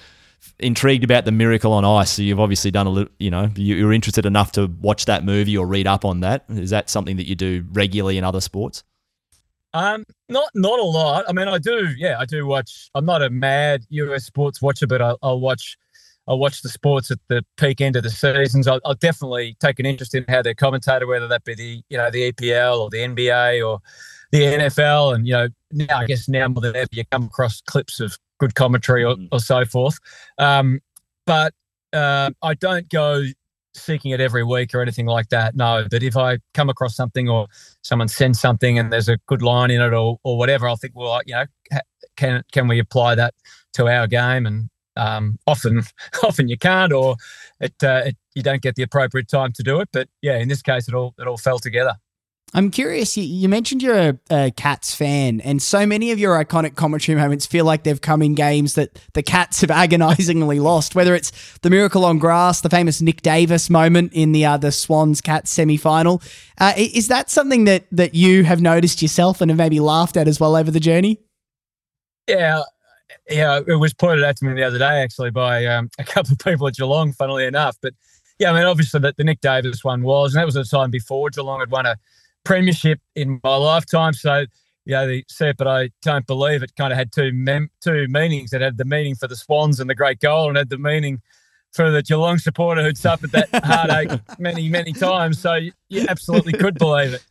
intrigued about the Miracle on Ice. So you've obviously done a little, you know, you're interested enough to watch that movie or read up on that. Is that something that you do regularly in other sports? Um, not not a lot. I mean, I do. Yeah, I do watch. I'm not a mad US sports watcher, but I, will watch. I'll watch the sports at the peak end of the seasons. I'll, I'll, definitely take an interest in how they're commentated, whether that be the you know the EPL or the NBA or the NFL. And you know, now I guess now more than ever, you come across clips of good commentary or, mm. or so forth. Um, but uh, I don't go seeking it every week or anything like that. No, but if I come across something or someone sends something and there's a good line in it or, or whatever, I'll think, well, you know, can can we apply that to our game? And um, often, often you can't, or it, uh, it, you don't get the appropriate time to do it. But yeah, in this case, it all it all fell together. I'm curious. You, mentioned you're a, a, Cats fan, and so many of your iconic commentary moments feel like they've come in games that the Cats have agonisingly lost. Whether it's the miracle on grass, the famous Nick Davis moment in the uh, the Swans Cats semi final, uh, is that something that that you have noticed yourself and have maybe laughed at as well over the journey? Yeah, yeah. It was pointed out to me the other day actually by um, a couple of people at Geelong, funnily enough. But yeah, I mean, obviously that the Nick Davis one was, and that was a time before Geelong had won a premiership in my lifetime. So, you know, the said, but I don't believe it kind of had two mem- two meanings. It had the meaning for the Swans and the great goal, and had the meaning for the Geelong supporter who'd suffered that heartache many, many times. So you, you absolutely could believe it.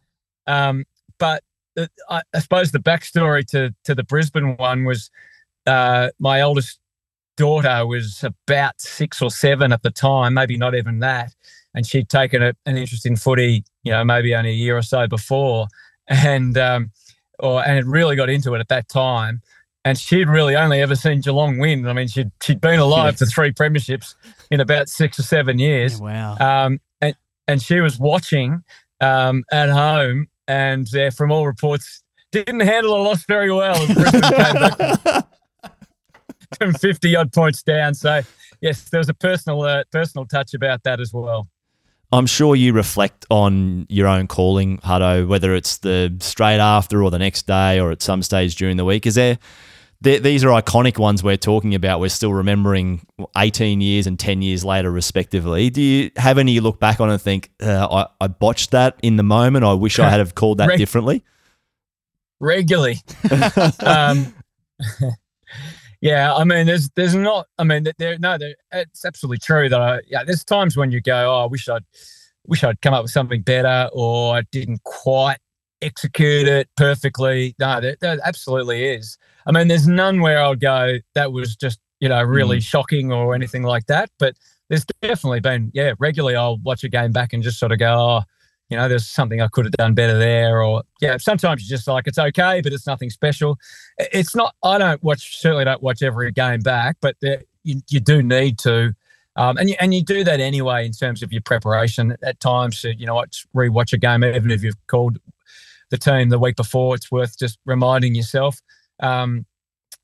Um, but the, I, I, suppose the backstory to to the Brisbane one was uh, my oldest daughter was about six or seven at the time, maybe not even that, and she'd taken a, an interest in footy, you know, maybe only a year or so before, and um, or and had really got into it at that time. And she'd really only ever seen Geelong win. I mean, she'd she'd been alive for three premierships in about six or seven years. wow. Um, and and she was watching um, at home, and uh, from all reports, didn't handle a loss very well. from fifty odd points down. So yes, there was a personal uh, personal touch about that as well. I'm sure you reflect on your own calling, Huddo, whether it's the straight after or the next day or at some stage during the week. Is there, there these are iconic ones we're talking about. We're still remembering 18 years and 10 years later, respectively. Do you have any you look back on and think, uh, I, I, botched that in the moment? I wish I had have called that Reg- differently? Regularly. um, yeah, I mean, there's there's not. I mean, there no, there, it's absolutely true that I yeah. There's times when you go, oh, I wish I'd wish I'd come up with something better, or I didn't quite execute it perfectly. No, there, there absolutely is. I mean, there's none where I'll go that was just you know really mm. shocking or anything like that. But there's definitely been yeah regularly I'll watch a game back and just sort of go, oh, you know, there's something I could have done better there, or yeah, sometimes you're just like it's okay, but it's nothing special. It's not. I don't watch. Certainly don't watch every game back, but there, you you do need to. Um, and you and you do that anyway in terms of your preparation at times. You know, rewatch a game, even if you've called the team the week before. It's worth just reminding yourself. Um,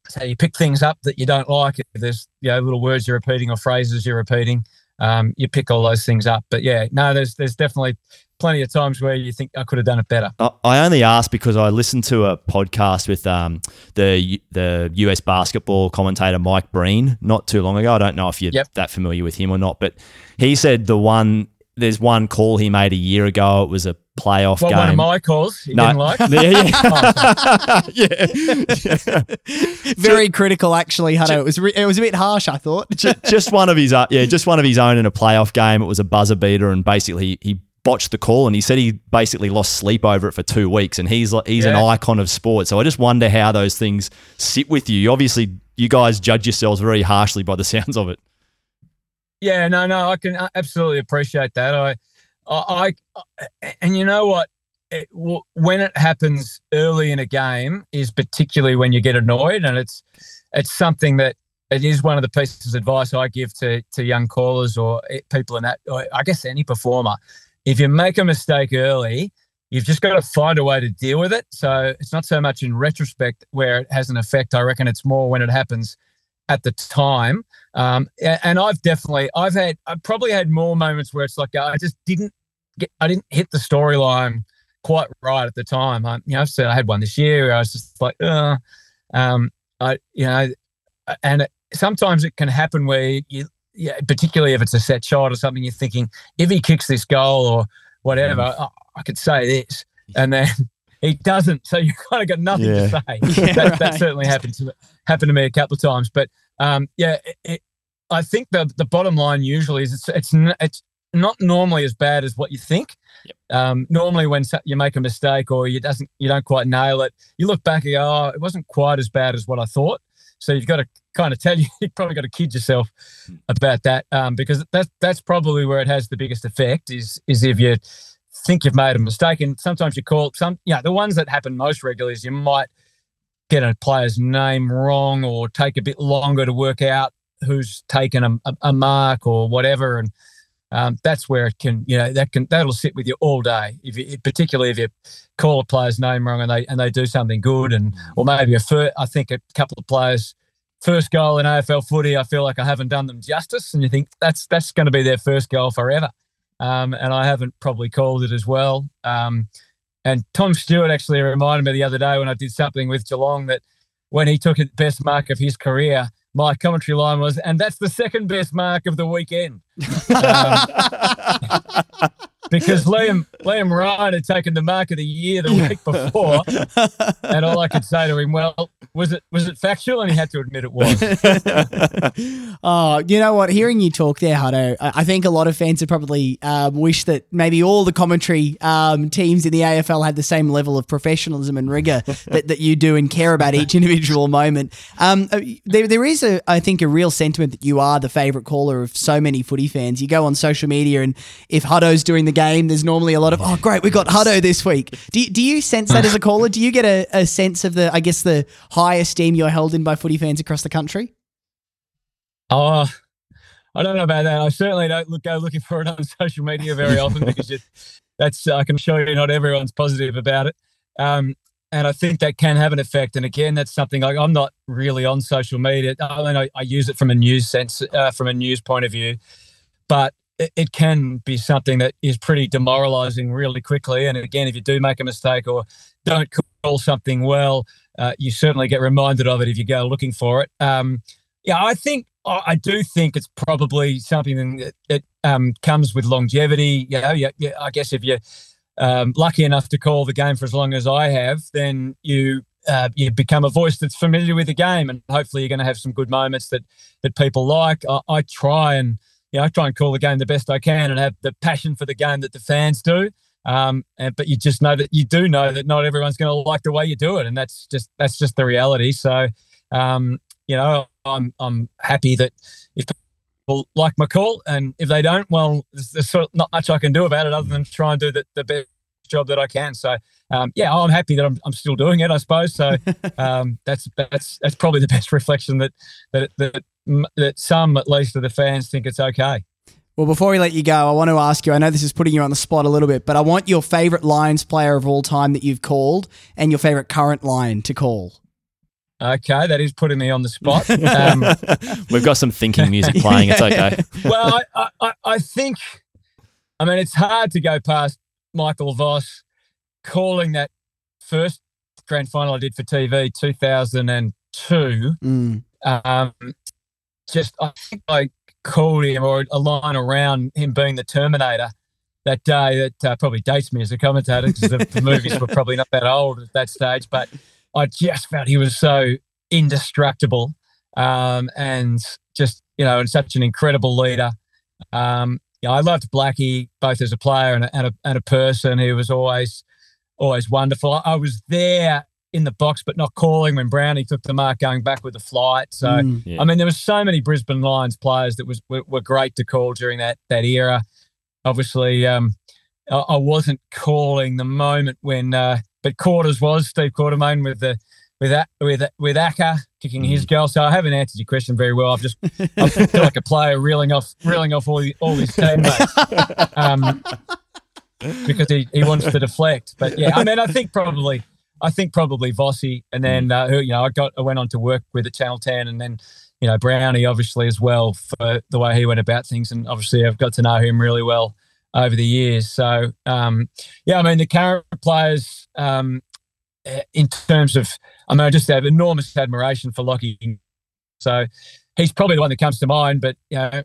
so you pick things up that you don't like. If there's you know little words you're repeating or phrases you're repeating, um, you pick all those things up. But yeah, no, there's there's definitely plenty of times where you think I could have done it better. I only asked because I listened to a podcast with um, the the US basketball commentator Mike Breen not too long ago. I don't know if you're yep. that familiar with him or not, but he said the one there's one call he made a year ago. It was a playoff well, game. One of my calls. He no. didn't like. yeah, yeah. Very critical, actually. Huddo. It was re- it was a bit harsh. I thought. just, just one of his, uh, yeah, just one of his own in a playoff game. It was a buzzer beater, and basically he botched the call, and he said he basically lost sleep over it for two weeks. And he's like, he's yeah. an icon of sport. So I just wonder how those things sit with you. Obviously, you guys judge yourselves very harshly by the sounds of it. Yeah, no, no, I can absolutely appreciate that. I, I, I and you know what? It, when it happens early in a game is particularly when you get annoyed, and it's it's something that it is one of the pieces of advice I give to to young callers or eh, people in that. I guess any performer. If you make a mistake early, you've just got to find a way to deal with it. So it's not so much in retrospect where it has an effect. I reckon it's more when it happens at the time. Um, and I've definitely, I've had, I've probably had more moments where it's like I just didn't get, I didn't hit the storyline quite right at the time. I, you know, so I had one this year. I was just like, uh, um, I, you know, and it, sometimes it can happen where you, yeah, particularly if it's a set shot or something, you're thinking if he kicks this goal or whatever, mm. I, I could say this, and then he doesn't. So you kind of got nothing yeah. to say. Yeah, that, right. that, certainly happened to happened to me a couple of times. But um, yeah, it, it, I think the the bottom line usually is it's it's it's not normally as bad as what you think. Yep. Um, normally, when you make a mistake or you doesn't you don't quite nail it, you look back and go, "Oh, it wasn't quite as bad as what I thought." So you've got to kind of tell you you've probably got to kid yourself about that um, because that's that's probably where it has the biggest effect is is if you think you've made a mistake and sometimes you call some yeah the ones that happen most regularly is you might get a player's name wrong or take a bit longer to work out who's taken a, a, mark or whatever. And um, that's where it can you know that can that'll sit with you all day. If you, particularly if you call a player's name wrong and they and they do something good and or maybe a I think a couple of players first goal in AFL footy I feel like I haven't done them justice. And you think that's that's going to be their first goal forever. Um, and I haven't probably called it as well. Um, and Tom Stewart actually reminded me the other day when I did something with Geelong that when he took the best mark of his career, my commentary line was, and that's the second best mark of the weekend. Um, because Liam Liam Ryan had taken the mark of the year the week before, and all I could say to him, well, was it was it factual? And he had to admit it was. oh, you know what? Hearing you talk there, Huddo, I think a lot of fans would probably uh, wish that maybe all the commentary um, teams in the AFL had the same level of professionalism and rigor that, that you do and care about each individual moment. Um, uh, there, there is, a, I think, a real sentiment that you are the favourite caller of so many footy fans. You go on social media, and if Huddo's doing the game, there's normally a lot of, oh, great, we got Huddo this week. Do, do you sense that as a caller? Do you get a, a sense of the, I guess, the high esteem you're held in by footy fans across the country? Oh, I don't know about that. I certainly don't look, go looking for it on social media very often because it, that's I can show you not everyone's positive about it. Um, and I think that can have an effect. And again, that's something like I'm not really on social media. I mean, I, I use it from a news sense, uh, from a news point of view, but it, it, can be something that is pretty demoralizing really quickly. And again, if you do make a mistake or don't call something well, uh, you certainly get reminded of it if you go looking for it. Um, yeah, I think I do think it's probably something that, that um, comes with longevity. You know, yeah, I guess if you're um, lucky enough to call the game for as long as I have, then you uh, you become a voice that's familiar with the game, and hopefully you're going to have some good moments that that people like. I, I try and you know I try and call the game the best I can, and have the passion for the game that the fans do. Um, and, but you just know that you do know that not everyone's going to like the way you do it, and that's just that's just the reality. So, um, you know, I'm I'm happy that if people like my call, and if they don't, well, there's, there's sort of not much I can do about it other than try and do the, the best job that I can. So um, yeah, I'm happy that I'm, I'm still doing it. I suppose so. Um, that's that's that's probably the best reflection that that that that some at least of the fans think it's okay. Well, before we let you go, I want to ask you. I know this is putting you on the spot a little bit, but I want your favorite Lions player of all time that you've called, and your favorite current Lion to call. Okay, that is putting me on the spot. Um, We've got some thinking music playing. It's okay. well, I, I, I think, I mean, it's hard to go past Michael Voss calling that first grand final I did for TV, 2002. Mm. Um, just, I think I called him or a line around him being the Terminator that day that uh, probably dates me as a commentator because the, the movies were probably not that old at that stage. But I just felt he was so indestructible um, and just, you know, and such an incredible leader. Um, I loved Blackie both as a player and a, and a, and a person. He was always, always wonderful. I was there in the box, but not calling when Brownie took the mark going back with the flight. So, Mm. Yeah. I mean, there was so many Brisbane Lions players that was were, were great to call during that that era. Obviously, um, I, I wasn't calling the moment when, uh, but Quarters was Steve Quartermain with the with that with with Acker kicking his goal. So I haven't answered your question very well. I've just I feel like a player reeling off reeling off all the, all his teammates. Um, because he, he wants to deflect. But yeah, I mean, I think probably, I think probably Vossy, and then uh, you know, I got I went on to work with at Channel Ten, and then you know Brownie obviously as well for the way he went about things, and obviously I've got to know him really well over the years. So um, yeah, I mean the current players um, eh, in terms of, I mean, I just have enormous admiration for Lachie. So he's probably the one that comes to mind, but you know.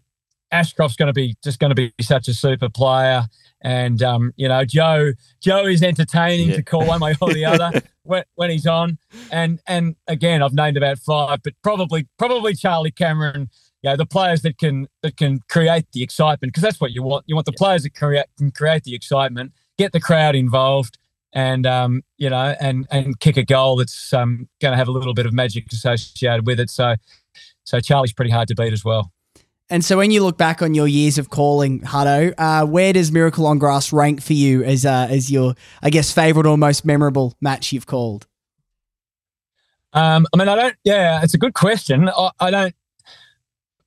Ashcroft's going to be just going to be such a super player. And um, you know, Joe Joe is entertaining Yeah. to call one way or the other when, when he's on. And and again, I've named about five, but probably probably Charlie Cameron. You know, the players that can that can create the excitement because that's what you want. You want the players that create can create the excitement, get the crowd involved, and um, you know, and and kick a goal that's um, going to have a little bit of magic associated with it. So, so Charlie's pretty hard to beat as well. And so, when you look back on your years of calling Huddo, uh, where does Miracle on Grass rank for you as uh, as your, I guess, favorite or most memorable match you've called? Um, I mean, I don't. Yeah, it's a good question. I, I don't.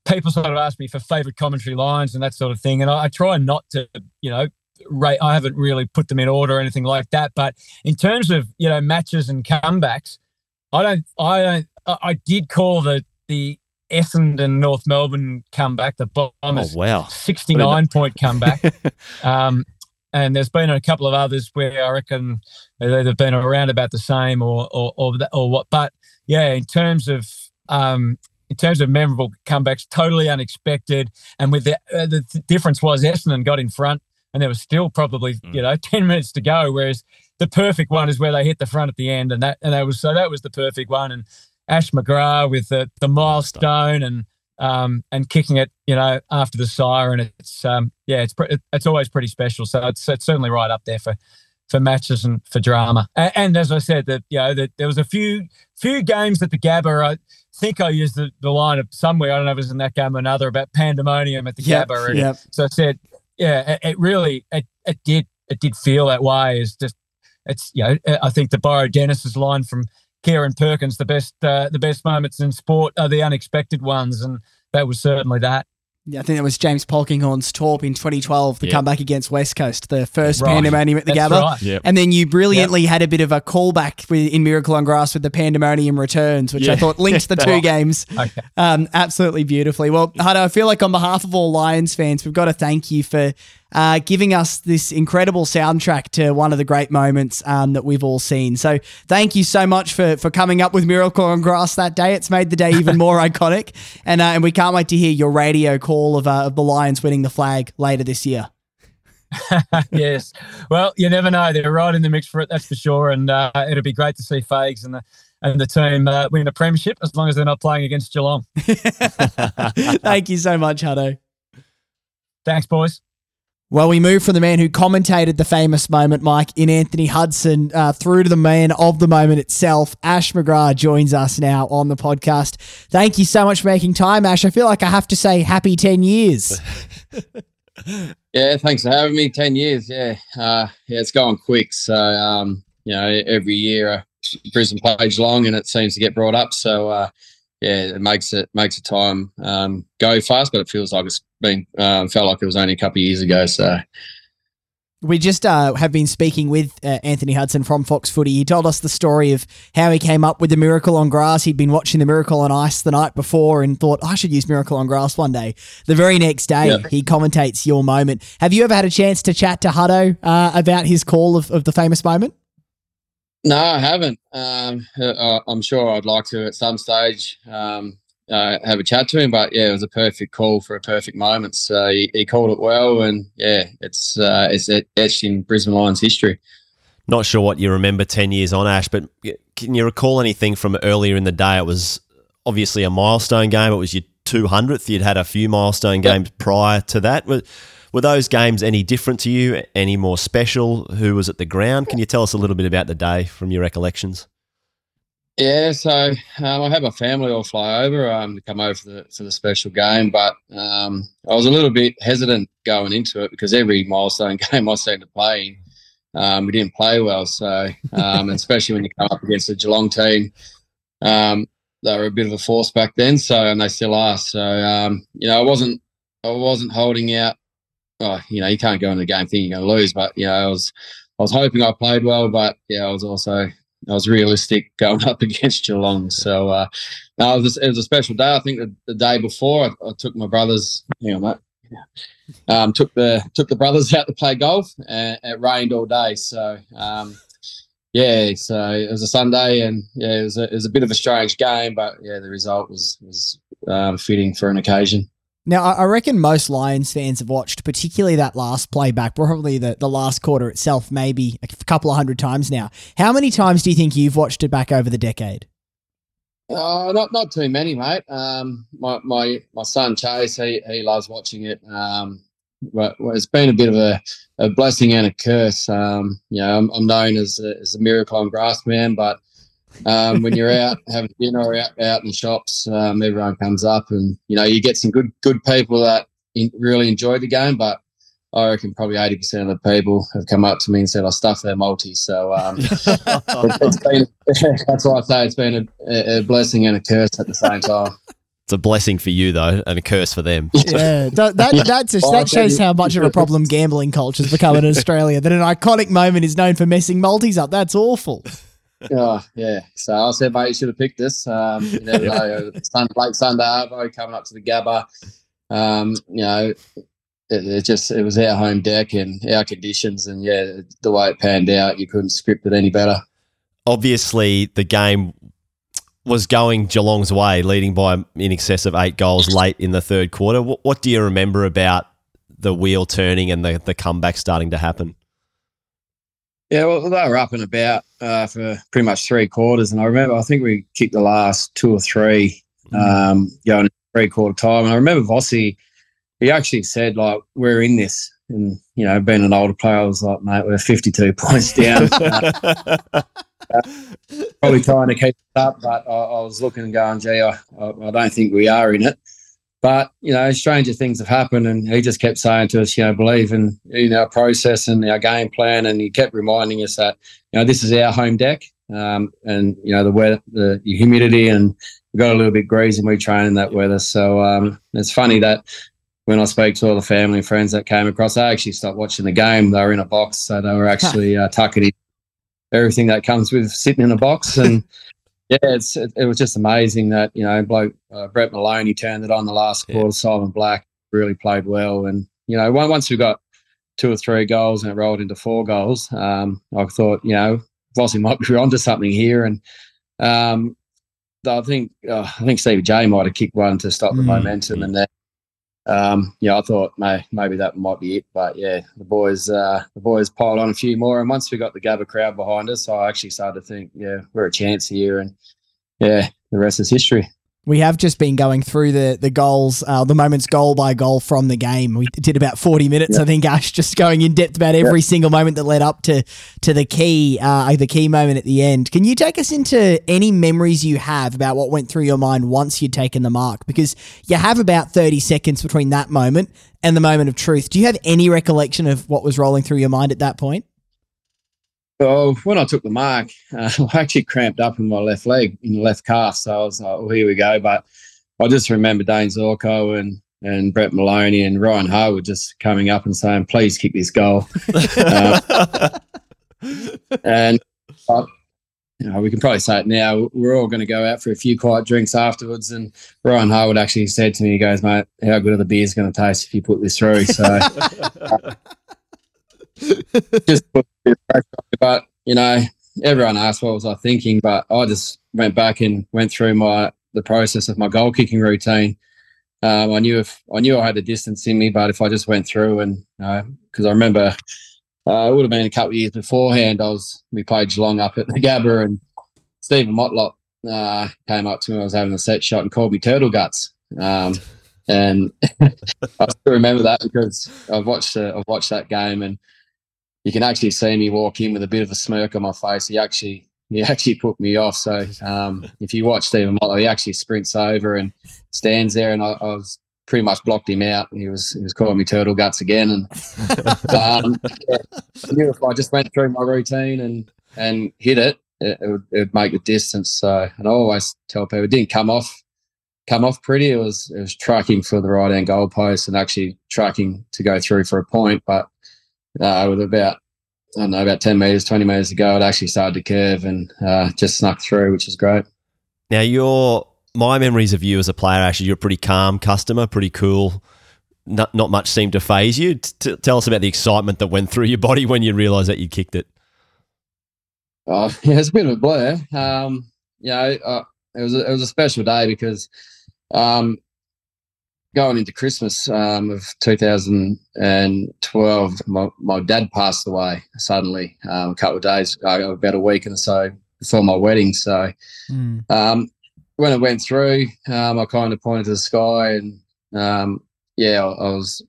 People sort of ask me for favorite commentary lines and that sort of thing, and I, I try not to, you know, rate. I haven't really put them in order or anything like that. But in terms of you know matches and comebacks, I don't. I don't. I, I did call the the Essendon North Melbourne comeback, the Oh Bombers wow. 69 point comeback. um, and there's been a couple of others where I reckon they've been around about the same or or or, that, or what. But yeah, in terms of um, in terms of memorable comebacks, totally unexpected. And with the uh, the th- difference was Essendon got in front, and there was still probably you know 10 minutes to go. Whereas the perfect one is where they hit the front at the end, and that and that was so that was the perfect one. And Ash McGrath with the the milestone and um, and kicking it, you know, after the siren. It's um, yeah, it's pre- it's always pretty special. So it's, it's certainly right up there for for matches and for drama. And, and as I said, that you know, that there was a few few games at the Gabba. I think I used the, the line of somewhere. I don't know if it was in that game or another about pandemonium at the Yep, Gabba. And yep. So I said, yeah, it, it really it, it did it did feel that way. Is just it's you know I think the Borrow Dennis's line from Kieran Perkins, the best uh, the best moments in sport are the unexpected ones, and that was certainly that. Yeah, I think that was James Polkinghorne's Torp in 2012, the Yeah. comeback against West Coast, the first Right. pandemonium at the That's Gabba. right. Yep. And then you brilliantly had a bit of a callback with, in Miracle on Grass with the Pandemonium returns, which I thought linked the two games Okay. um, absolutely beautifully. Well, Huddo, I feel like on behalf of all Lions fans, we've got to thank you for uh, giving us this incredible soundtrack to one of the great moments um, that we've all seen. So thank you so much for for coming up with Miracle on Grass that day. It's made the day even more iconic, and uh, and we can't wait to hear your radio call of, uh, of the Lions winning the flag later this year. yes. Well, you never know. They're right in the mix for it, that's for sure. And uh, it'll be great to see Fags and the and the team uh, win a premiership as long as they're not playing against Geelong. Thank you so much, Huddo. Thanks, boys. Well, we move from the man who commentated the famous moment, Mike, in Anthony Hudson, uh, through to the man of the moment itself. Ash McGrath joins us now on the podcast. Thank you so much for making time, Ash. I feel like I have to say happy 10 years. yeah, thanks for having me. 10 years, yeah. Uh, yeah, it's going quick. So, um, you know, every year uh, Brisbane plays Geelong and it seems to get brought up. So, uh, yeah, it makes it makes the time um, go fast, but it feels like it's been um, felt like it was only a couple of years ago. So we just uh, have been speaking with uh, Anthony Hudson from Fox Footy. He told us the story of how he came up with the Miracle on Grass. He'd been watching the Miracle on Ice the night before and thought, I should use Miracle on Grass one day. The very next day, yeah. he commentates your moment. Have you ever had a chance to chat to Huddo uh, about his call of, of the famous moment? No, I haven't. Um, uh, I'm sure I'd like to at some stage um, uh, have a chat to him. But yeah, it was a perfect call for a perfect moment. So he, he called it well, and yeah, it's uh, it's etched in Brisbane Lions history. Not sure what you remember ten years on Ash, but can you recall anything from earlier in the day? It was obviously a milestone game. It was your 200th. You'd had a few milestone games yep. prior to that. Were those games any different to you? Any more special? Who was at the ground? Can you tell us a little bit about the day from your recollections? Yeah, so um, I had my family all fly over um, to come over for the for the special game, but um, I was a little bit hesitant going into it because every milestone game I seemed to play, um, we didn't play well. So, um, especially when you come up against a Geelong team, um, they were a bit of a force back then. So, and they still are. So, you know, I wasn't I wasn't holding out oh, you know, you can't go into the game thinking you're going to lose. But you know, I was I was hoping I played well, but yeah, I was also I was realistic going up against Geelong. So uh, no, it, was, it was a special day. I think the, the day before, I, I, took my brothers. You know, um, took the took the brothers out to play golf, and it rained all day. So um, yeah, so it was a Sunday, and yeah, it was a, it was a bit of a strange game, but yeah, the result was was um, fitting for an occasion. Now, I reckon most Lions fans have watched, particularly that last playback, probably the, the last quarter itself, maybe a couple of hundred times now. How many times do you think you've watched it back over the decade? Uh, not not too many, mate. Um, my my my son Chase, he he loves watching it. Um, but it's been a bit of a, a blessing and a curse. Um, you know, I'm, I'm known as a, as a miracle on grass man, but um, when you're out having dinner or out, out in the shops, um, everyone comes up and, you know, you get some good good people that in, really enjoy the game, but I reckon probably 80% of the people have come up to me and said, I stuffed their multi. So um, it, has been, that's why I say it's been a, a, blessing and a curse at the same time. It's a blessing for you, though, and a curse for them. Yeah, that, that, that's just, that shows how much of a problem gambling culture has become in Australia, that an iconic moment is known for messing multis up. That's awful oh yeah. So I said, mate, you should have picked this. Um, you never know. Sun, late Sunday Arvo coming up to the Gabba. Um, you know, it, it, just it was our home deck and our conditions, and yeah, the way it panned out, you couldn't script it any better. Obviously, the game was going Geelong's way, leading by in excess of eight goals late in the third quarter. What, what do you remember about the wheel turning and the, the comeback starting to happen? Yeah, well, they were up and about uh, for pretty much three quarters, and I remember I think we kicked the last two or three mm. um, going three quarter time, and I remember Vossy, he actually said like we're in this, and you know, being an older player, I was like, mate, we're fifty two points down. uh, probably trying to keep it up, but I, I was looking and going, gee, I, I, don't think we are in it. But you know, stranger things have happened, and he just kept saying to us, you know, believe in in our process and our game plan, and he kept reminding us that you know this is our home deck, um, and you know the weather, the humidity, and we got a little bit greasy and we train in that weather. So um, it's funny that when I speak to all the family and friends that came across, I actually stopped watching the game. They were in a box, so they were actually uh, tucking in everything that comes with sitting in a box and yeah, it's it, it, was just amazing that you know, bloke uh, Brent Moloney turned it on the last quarter. Yeah. Simon Black really played well, and you know, once we got two or three goals and it rolled into four goals, um, I thought you know, Vossy might be onto something here, and um, I think uh, I think Stevie J might have kicked one to stop the mm. momentum, and then um, yeah, I thought may, maybe that might be it. But yeah, the boys uh, the boys piled on a few more, and once we got the Gabba crowd behind us, I actually started to think, yeah, we're a chance here, and yeah, the rest is history. We have just been going through the the goals, uh, the moments goal by goal from the game. We did about forty minutes, I think, Ash, just going in depth about every single moment that led up to to the key, uh, the key moment at the end. Can you take us into any memories you have about what went through your mind once you'd taken the mark? Because you have about thirty seconds between that moment and the moment of truth. Do you have any recollection of what was rolling through your mind at that point? Well, when I took the mark, uh, I actually cramped up in my left leg, in the left calf. So I was like, well, here we go. But I just remember Dayne Zorko and, and Brent Moloney and Ryan Harwood just coming up and saying, please kick this goal. uh, and uh, you know, we can probably say it now. We're all going to go out for a few quiet drinks afterwards. And Ryan Harwood actually said to me, he goes, mate, how good are the beers going to taste if you put this through? So just put But, you know, everyone asked what was I thinking, but I just went back and went through my the process of my goal kicking routine. Um, I knew if I knew I had the distance in me, but if I just went through and because uh, I remember uh, it would have been a couple of years beforehand, I was we played Geelong up at the Gabba and Steven Motlop uh, came up to me. I was having a set shot and called me turtle guts. Um, and I still remember that because I've watched uh, I've watched that game and you can actually see me walk in with a bit of a smirk on my face. He actually he actually put me off. So um, if you watch Steven Motlop, he actually sprints over and stands there, and I, I, was pretty much blocked him out. He was he was calling me turtle guts again, and um, yeah, I knew if I just went through my routine and and hit it, it, it, would, it would make the distance. So and I always tell people it didn't come off come off pretty. It was it was tracking for the right hand goal post and actually tracking to go through for a point, but uh, with about I don't know about ten meters, twenty meters to go, it actually started to curve and uh, just snuck through, which is great. Now, your my memories of you as a player, actually, you're a pretty calm customer, pretty cool. Not, not much seemed to phase you. T- tell us about the excitement that went through your body when you realised that you kicked it. Oh, yeah, it's a bit of a blur. Um, you know, uh, it was a, it was a special day because um, going into Christmas um, of 2012, my, my dad passed away suddenly um, a couple of days, uh, about a week and so before my wedding. So mm. um, when it went through, um, I kind of pointed to the sky and um, yeah, I, I was.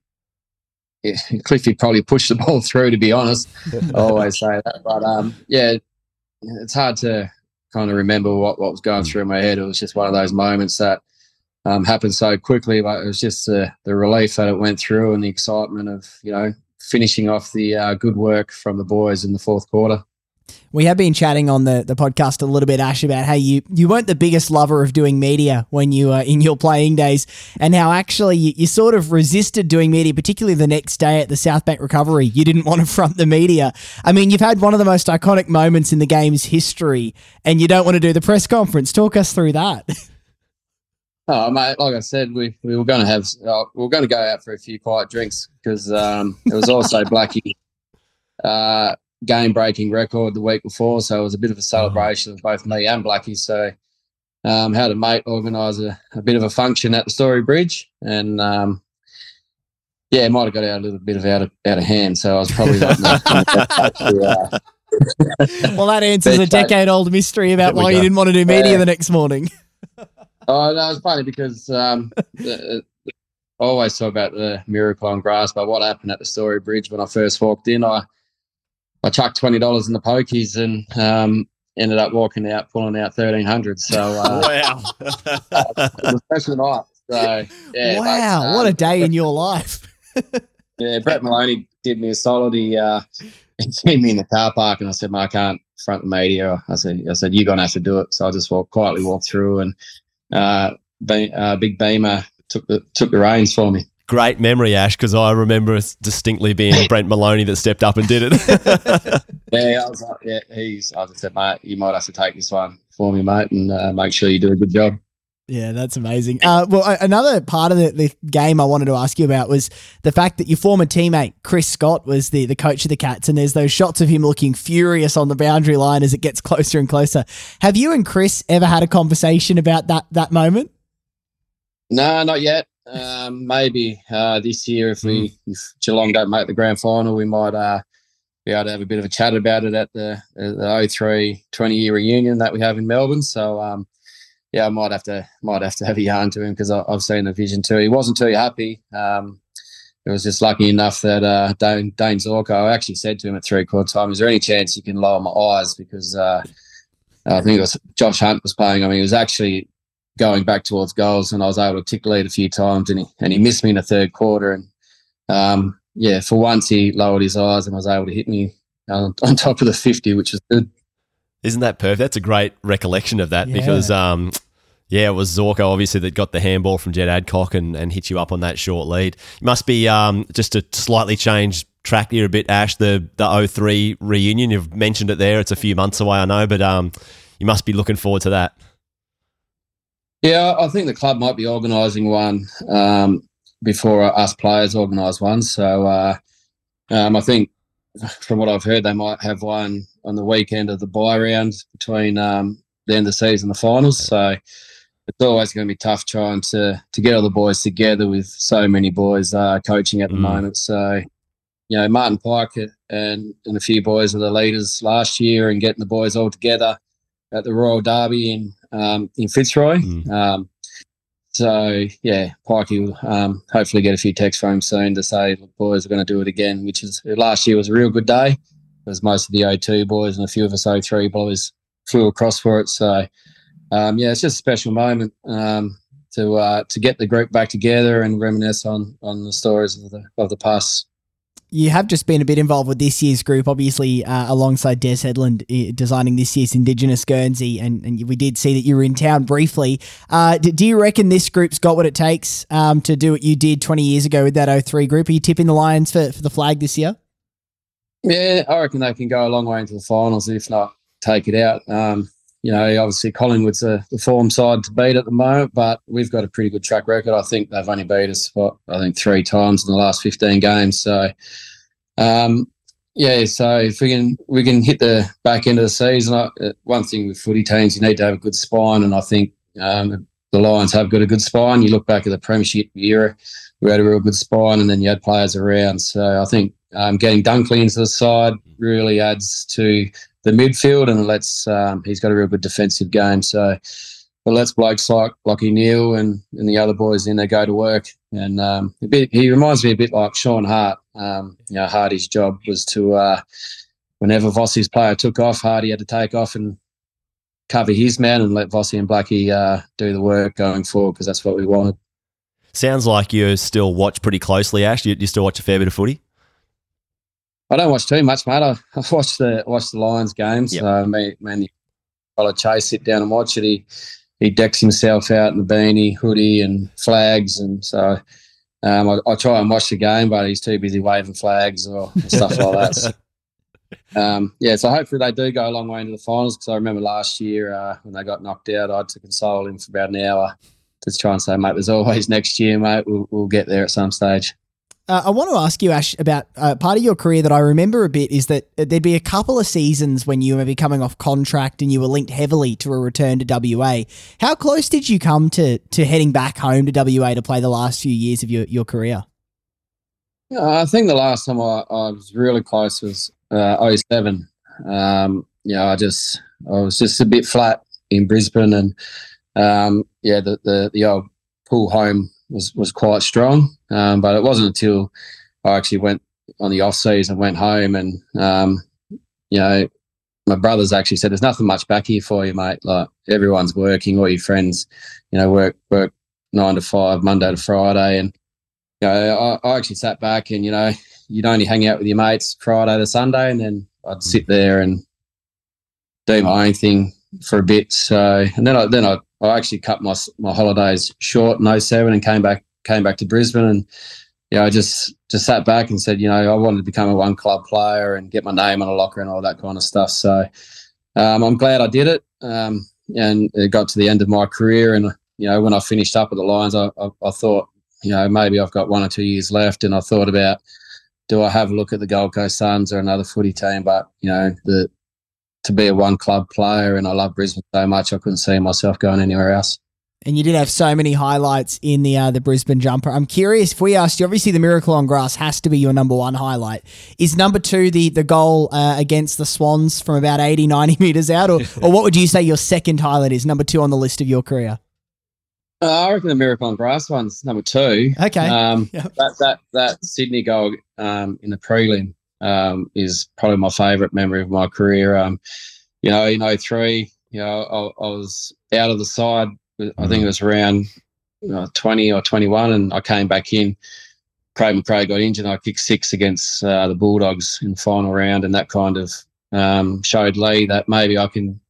Yeah, Cliffy probably pushed the ball through. To be honest, I always say that, but um, yeah, it's hard to kind of remember what, what was going through my head. It was just one of those moments that um, happened so quickly. But it was just the, the relief that it went through and the excitement of, you know, finishing off the uh, good work from the boys in the fourth quarter. We have been chatting on the, the podcast a little bit, Ash, about how you, you weren't the biggest lover of doing media when you were in your playing days, and how actually you, you sort of resisted doing media, particularly the next day at the South Bank Recovery. You didn't want to front the media. I mean, you've had one of the most iconic moments in the game's history, and you don't want to do the press conference. Talk us through that. Oh, mate, like I said, we, we were going to have, uh, we were going to go out for a few quiet drinks because um, it was also Blackie uh, game breaking record the week before. So it was a bit of a celebration of both me and Blackie. So um, had a mate organise a, a, bit of a function at the Story Bridge and um, yeah, it might have got out a little bit of out of, out of hand. So I was probably not. uh, well, that answers a decade old mystery about why you didn't want to do media yeah. the next morning. Oh, no, it's funny because um, I always talk about the miracle on grass, but what happened at the Story Bridge when I first walked in, I I chucked twenty dollars in the pokies and um, ended up walking out pulling out thirteen hundred. So uh, wow, it was a special night. So yeah, wow, but, um, what a day in your life. yeah, Brent Moloney did me a solid. He uh, he seen me in the car park, and I said, "I can't front the media." I said, "I said you're gonna have to do it." So I just walked quietly, walked through, and uh, uh, Big Beamer took the took the reins for me. Great memory, Ash, because I remember it distinctly being Brent Moloney that stepped up and did it. yeah, I was like, yeah, he's. I just said, mate, you might have to take this one for me, mate, and uh, make sure you do a good job. Yeah, that's amazing. Uh, well, another part of the, the, game I wanted to ask you about was the fact that your former teammate Chris Scott was the the coach of the Cats, and there's those shots of him looking furious on the boundary line as it gets closer and closer. Have you and Chris ever had a conversation about that that moment? No, not yet. Um, maybe uh, this year, if we mm. if Geelong don't make the grand final, we might uh, be able to have a bit of a chat about it at the, the 03 20 year reunion that we have in Melbourne. So. Um, yeah, I might have to might have to have a yarn to him because I've seen the vision too. He wasn't too happy. Um, it was just lucky enough that uh, Dayne, Dayne Zorko, I actually said to him at three quarter time, is there any chance you can lower my eyes? Because uh, I think it was Josh Hunt was playing. I mean, he was actually going back towards goals and I was able to tick lead a few times and he, and he missed me in the third quarter. And um, yeah, for once he lowered his eyes and was able to hit me on, on top of the 50, which was good. Isn't that perfect? That's a great recollection of that yeah. because um, yeah, it was Zorko obviously that got the handball from Jed Adcock and, and hit you up on that short lead. It must be um, just a slightly changed track here a bit, Ash. The the 03 reunion, you've mentioned it there. It's a few months away, I know, but um, you must be looking forward to that. Yeah, I think the club might be organising one um, before us players organise one. So uh, um, I think, from what I've heard, they might have one on the weekend of the bye round between um, the end of the season and the finals. So it's always going to be tough trying to to get all the boys together with so many boys uh, coaching at the mm. moment. So you know, Martin Pike and and a few boys were the leaders last year, and getting the boys all together at the Royal Derby in um, in Fitzroy. Mm. Um, so yeah, Pikey will um, hopefully get a few texts from him soon to say, "Look, boys, we're going to do it again." Which is last year was a real good day, because most of the O2 boys and a few of us O3 boys flew across for it. So um, yeah, it's just a special moment um, to uh, to get the group back together and reminisce on on the stories of the of the past. You have just been a bit involved with this year's group, obviously, uh, alongside Des Headland uh, designing this year's Indigenous Guernsey, and, and we did see that you were in town briefly. Uh, do, do, you reckon this group's got what it takes um, to do what you did 20 years ago with that 03 group? Are you tipping the Lions for, for the flag this year? Yeah, I reckon they can go a long way into the finals, if not take it out. Um, you know, obviously Collingwood's a, the form side to beat at the moment, but we've got a pretty good track record. I think they've only beat us, what, I think three times in the last 15 games. So, um, yeah, so if we can we can hit the back end of the season, uh, one thing with footy teams, you need to have a good spine, and I think um, the Lions have got a good spine. You look back at the Premiership era, we had a real good spine, and then you had players around. So I think um, getting Dunkley into the side really adds to the midfield, and let's um, he's got a real good defensive game. So, but let's blokes like Lachie Neale and, and the other boys in there go to work. And um, bit, he reminds me a bit like Shaun Hart. Um, you know, Hardy's job was to uh, whenever Vossy's player took off, Hardy had to take off and cover his man and let Vossy and Blackie uh, do the work going forward because that's what we wanted. Sounds like you still watch pretty closely, Ash. You, you still watch a fair bit of footy? I don't watch too much, mate. I, I watch the watch the Lions games. Yep. So me, me and Chase sit down and watch it. He he decks himself out in the beanie, hoodie, and flags, and so um, I, I, try and watch the game, but he's too busy waving flags or, stuff like that. So, um, yeah, so hopefully they do go a long way into the finals because I remember last year uh, when they got knocked out, I had to console him for about an hour to try and say, mate, there's always next year, mate. We'll, we'll get there at some stage. Uh, I want to ask you, Ash, about uh, part of your career that I remember a bit is that there'd be a couple of seasons when you were maybe coming off contract and you were linked heavily to a return to WA. How close did you come to to heading back home to WA to play the last few years of your, your career? Yeah, I think the last time I, I was really close was uh, 07. Um, yeah, I just I was just a bit flat in Brisbane, and um, yeah, the, the the old pull home was was quite strong. Um, but it wasn't until I actually went on the off season, went home, and um, you know, my brothers actually said, "There's nothing much back here for you, mate. Like everyone's working, all your friends, you know, work work nine to five, Monday to Friday, and you know, I, I actually sat back and you know, you'd only hang out with your mates Friday to Sunday, and then I'd sit there and do my own thing for a bit. So, and then I then I I actually cut my my holidays short in 07 and came back came back to Brisbane and yeah, I just just sat back and said, you know, I wanted to become a one club player and get my name on a locker and all that kind of stuff. So um, I'm glad I did it. Um, and it got to the end of my career, and you know, when I finished up with the Lions, I, I, I thought, you know, maybe I've got one or two years left, and I thought about, do I have a look at the Gold Coast Suns or another footy team? But you know, the to be a one club player, and I love Brisbane so much, I couldn't see myself going anywhere else. And you did have so many highlights in the uh, the Brisbane jumper. I'm curious if we asked you. Obviously, the miracle on grass has to be your number one highlight. Is number two the the goal uh, against the Swans from about 80, 90 meters out, or or what would you say your second highlight is? Number two on the list of your career. Uh, I reckon the miracle on grass one's number two. Okay. Um, Yep. that that that Sydney goal um, in the prelim um, is probably my favourite memory of my career. Um, you know, in 03, you know, I, I was out of the side. I think it was around you know, 20 or 21, and I came back in. Craig McRae got injured. And I kicked six against uh, the Bulldogs in the final round, and that kind of um, showed Leigh that maybe I can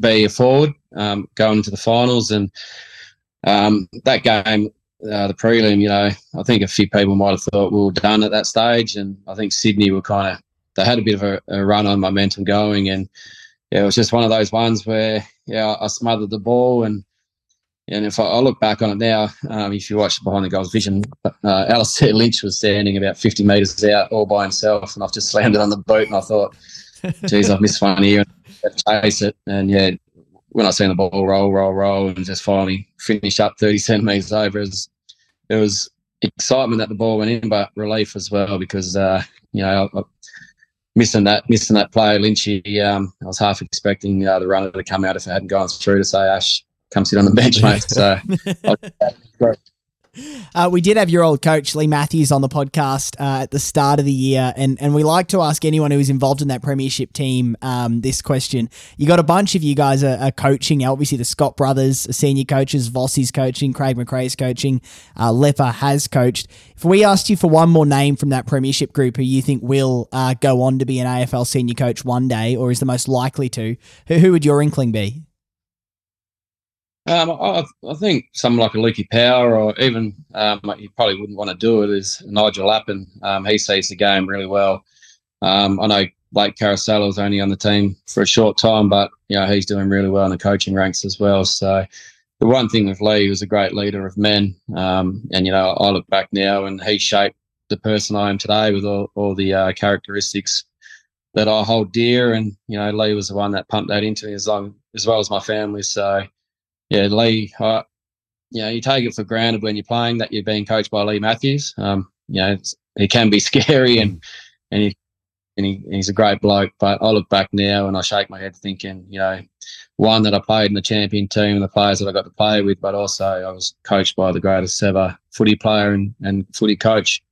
be a forward um, going into the finals. And um, that game, uh, the prelim, you know, I think a few people might have thought we were done at that stage, and I think Sydney were kind of they had a bit of a, a run on momentum going, and yeah, it was just one of those ones where yeah, I smothered the ball and. And if I, I look back on it now, um, if you watch behind the goals vision, uh, Alastair Lynch was standing about 50 metres out all by himself, and I've just slammed it on the boot. And I thought, geez, I've missed one here and chase it. And yeah, when I seen the ball roll, roll, roll, and just finally finish up 30 centimetres over, it was, it was excitement that the ball went in, but relief as well because, uh, you know, I, I, missing that missing that play, Lynchy, um, I was half expecting uh, the runner to come out if it hadn't gone through to say, Ash, come sit on the bench, mate. So Uh, we did have your old coach Leigh Matthews on the podcast uh, at the start of the year, and and we like to ask anyone who is involved in that premiership team um, this question. You got a bunch of you guys are, are coaching. Obviously, the Scott brothers, are senior coaches, Vossy's coaching, Craig McRae's coaching, uh, Lepper has coached. If we asked you for one more name from that premiership group who you think will uh, go on to be an AFL senior coach one day, or is the most likely to, who, who would your inkling be? Um, I, I think someone like a Lukey Power, or even um, you probably wouldn't want to do it, is Nigel Lappin. Um, he sees the game really well. Um, I know Blake Caracella was only on the team for a short time, but you know he's doing really well in the coaching ranks as well. So the one thing with Leigh, he was a great leader of men, um, and you know I look back now and he shaped the person I am today with all, all the uh, characteristics that I hold dear. And you know Leigh was the one that pumped that into me as long as well as my family. So yeah, Leigh, uh, you know, you take it for granted when you're playing that you're being coached by Leigh Matthews. Um, you know, he can be scary and and he and he, he's a great bloke. But I look back now and I shake my head thinking, you know, one that I played in the champion team and the players that I got to play with, but also I was coached by the greatest ever footy player and, and footy coach.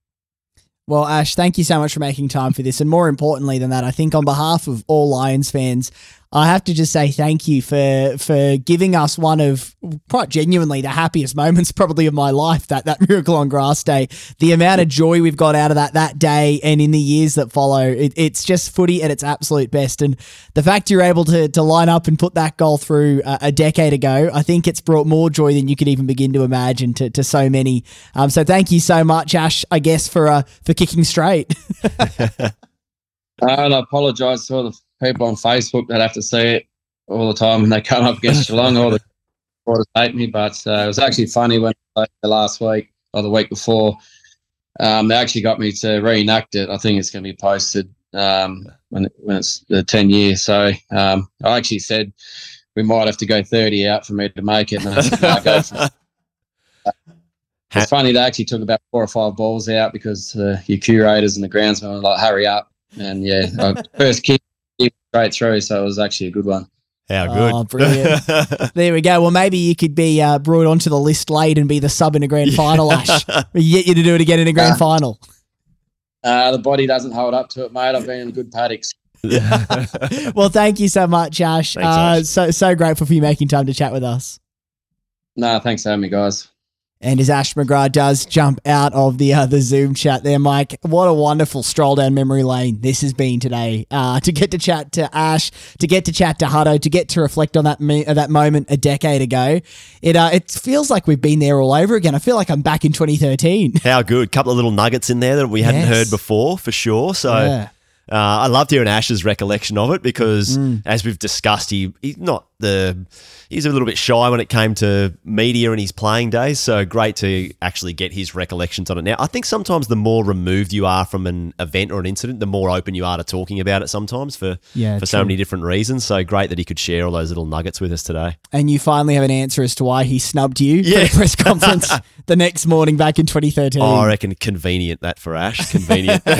Well, Ash, thank you so much for making time for this. And more importantly than that, I think on behalf of all Lions fans, I have to just say thank you for for giving us one of quite genuinely the happiest moments probably of my life that that miracle on grass day. The amount of joy we've got out of that that day and in the years that follow, it, it's just footy at its absolute best. And the fact you're able to to line up and put that goal through a, a decade ago, I think it's brought more joy than you could even begin to imagine to, to so many. Um, so thank you so much, Ash. I guess for uh, for kicking straight. and I apologise for the people on Facebook that have to see it all the time when they come up against Geelong. All the supporters hate me, but uh, it was actually funny when I the last week or the week before. Um, they actually got me to reenact it. I think it's going to be posted um, when when it's the ten years. So um, I actually said we might have to go thirty out for me to make it. And I said, no, go for it. It's funny. They actually took about four or five balls out because uh, your curators and the groundsmen were like, "Hurry up!" And yeah, first kick straight through, so it was actually a good one. How good. Oh, brilliant. There we go. Well, maybe you could be uh, brought onto the list late and be the sub in a grand final, Ash. We get you to do it again in a grand Ah. final. Uh, the body doesn't hold up to it, mate. I've been in good paddocks. Well, thank you so much, Ash. Thanks, uh, Ash. So so grateful for you making time to chat with us. No, thanks for having me, guys. And as Ash McGrath does jump out of the uh, the Zoom chat there, Mike, what a wonderful stroll down memory lane this has been today. Uh, to get to chat to Ash, to get to chat to Huddo, to get to reflect on that me- uh, that moment a decade ago, it uh, it feels like we've been there all over again. I feel like I'm back in 2013. How good. A couple of little nuggets in there that we hadn't Yes. heard before, for sure. So. Yeah. Uh, I loved hearing Ash's recollection of it because, Mm. as we've discussed, he he's not the he's a little bit shy when it came to media in his playing days. So great to actually get his recollections on it now. I think sometimes the more removed you are from an event or an incident, the more open you are to talking about it. Sometimes for Yeah, for so many different reasons. So great that he could share all those little nuggets with us today. And you finally have an answer as to why he snubbed you Yeah. for the press conference the next morning back in 2013. Oh, I reckon convenient that for Ash. Convenient.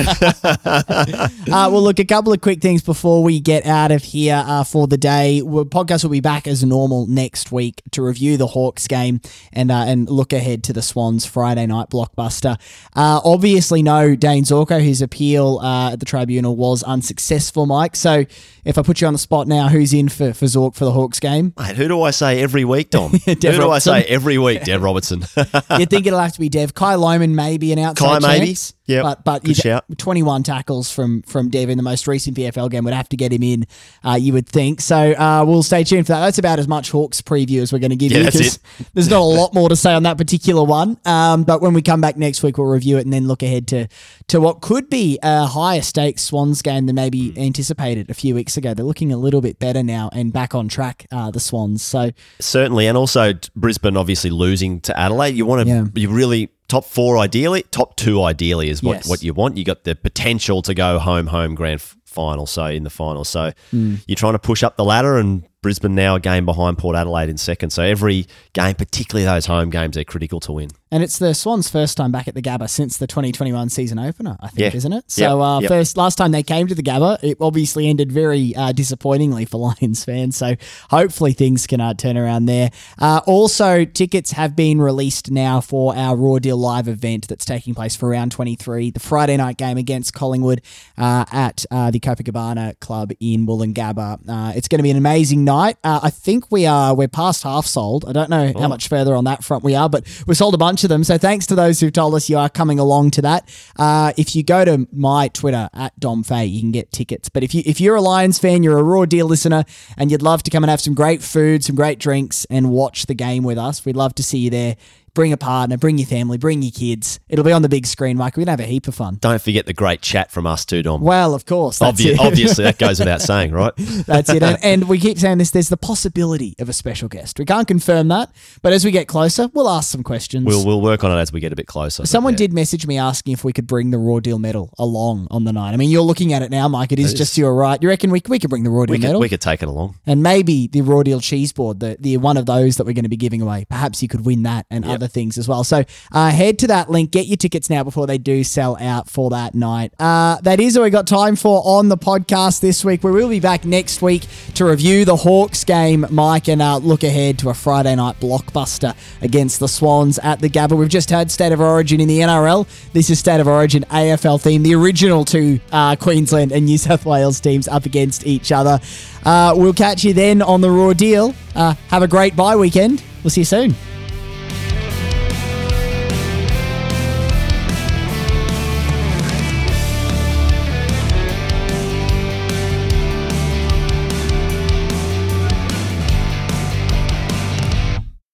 Uh, well, look, a couple of quick things before we get out of here uh, for the day. Well, podcast will be back as normal next week to review the Hawks game and uh, and look ahead to the Swans Friday night blockbuster. Uh, obviously, no Dayne Zorko, His appeal uh, at the tribunal was unsuccessful, Mike. So, if I put you on the spot now, who's in for, for Zork for the Hawks game? Mate, who do I say every week, Dom? who do Robertson. I say every week? Dev Robertson. you think it'll have to be Dev. Kai Lohmann may be an outside Kai maybe. Yep. But, but you'd- shout. 21 tackles from, from Dev in the most recent VFL game would have to get him in, uh, you would think. So uh, we'll stay tuned for that. That's about as much Hawks preview as we're going to give Yeah, you that's 'cause there's not a lot more to say on that particular one. Um, but when we come back next week, we'll review it and then look ahead to, to what could be a higher stakes Swans game than maybe anticipated a few weeks ago. They're looking a little bit better now and back on track, uh, the Swans. So Certainly, and also Brisbane obviously losing to Adelaide. You want to, Yeah. you really top four ideally, top two ideally is what, Yes. what you want. You got the potential to go home, home grand final, so in the final. So Hmm. you're trying to push up the ladder, and Brisbane now a game behind Port Adelaide in second. So every game, particularly those home games, are critical to win. And it's the Swans' first time back at the Gabba since the 2021 season opener, I think, Yeah. isn't it? Yep, So, uh, yep. first last time they came to the Gabba, it obviously ended very uh, disappointingly for Lions fans. So, hopefully things can uh, turn around there. Uh, also, tickets have been released now for our Raw Deal live event that's taking place for round 23, the Friday night game against Collingwood uh, at uh, the Copacabana Club in Woolloongabba. Uh, it's going to be an amazing night. Uh, I think we are we're past half sold. I don't know Oh. how much further on that front we are, but we sold a bunch of them. So thanks to those who've told us you are coming along to that. Uh, if you go to my Twitter at Dom Fay, you can get tickets. But if you if you're a Lions fan, you're a Raw Deal listener, and you'd love to come and have some great food, some great drinks, and watch the game with us, we'd love to see you there. Bring a partner, bring your family, bring your kids. It'll be on the big screen, Mike. We're gonna have a heap of fun. Don't forget the great chat from us too, Dom. Well, of course, that's Obvi- obviously, that goes without saying, right? That's it. And, and we keep saying this there's the possibility of a special guest. We can't confirm that, but as we get closer, we'll ask some questions. We'll we'll work on it as we get a bit closer. Someone did message me asking if we could bring the Raw Deal medal along on the night. I mean, you're looking at it now, Mike. It is It just to your right. You reckon we, we could bring the Raw Deal We could, medal? we could take it along. and maybe the Raw Deal cheese board, the, the one of those that we're going to be giving away. Perhaps you could win that and other things as well. So uh, head to that link, get your tickets now before they do sell out for that night. Uh, that is all we got time for on the podcast this week. We will be back next week to review the Hawks game, Mike, and uh, look ahead to a Friday night blockbuster against the Swans at the Gabba. We've just had State of Origin in the NRL. This is State of Origin AFL theme, the original two uh, Queensland and New South Wales teams up against each other. Uh, we'll catch you then on the Raw Deal. Uh, have a great bye weekend. We'll see you soon.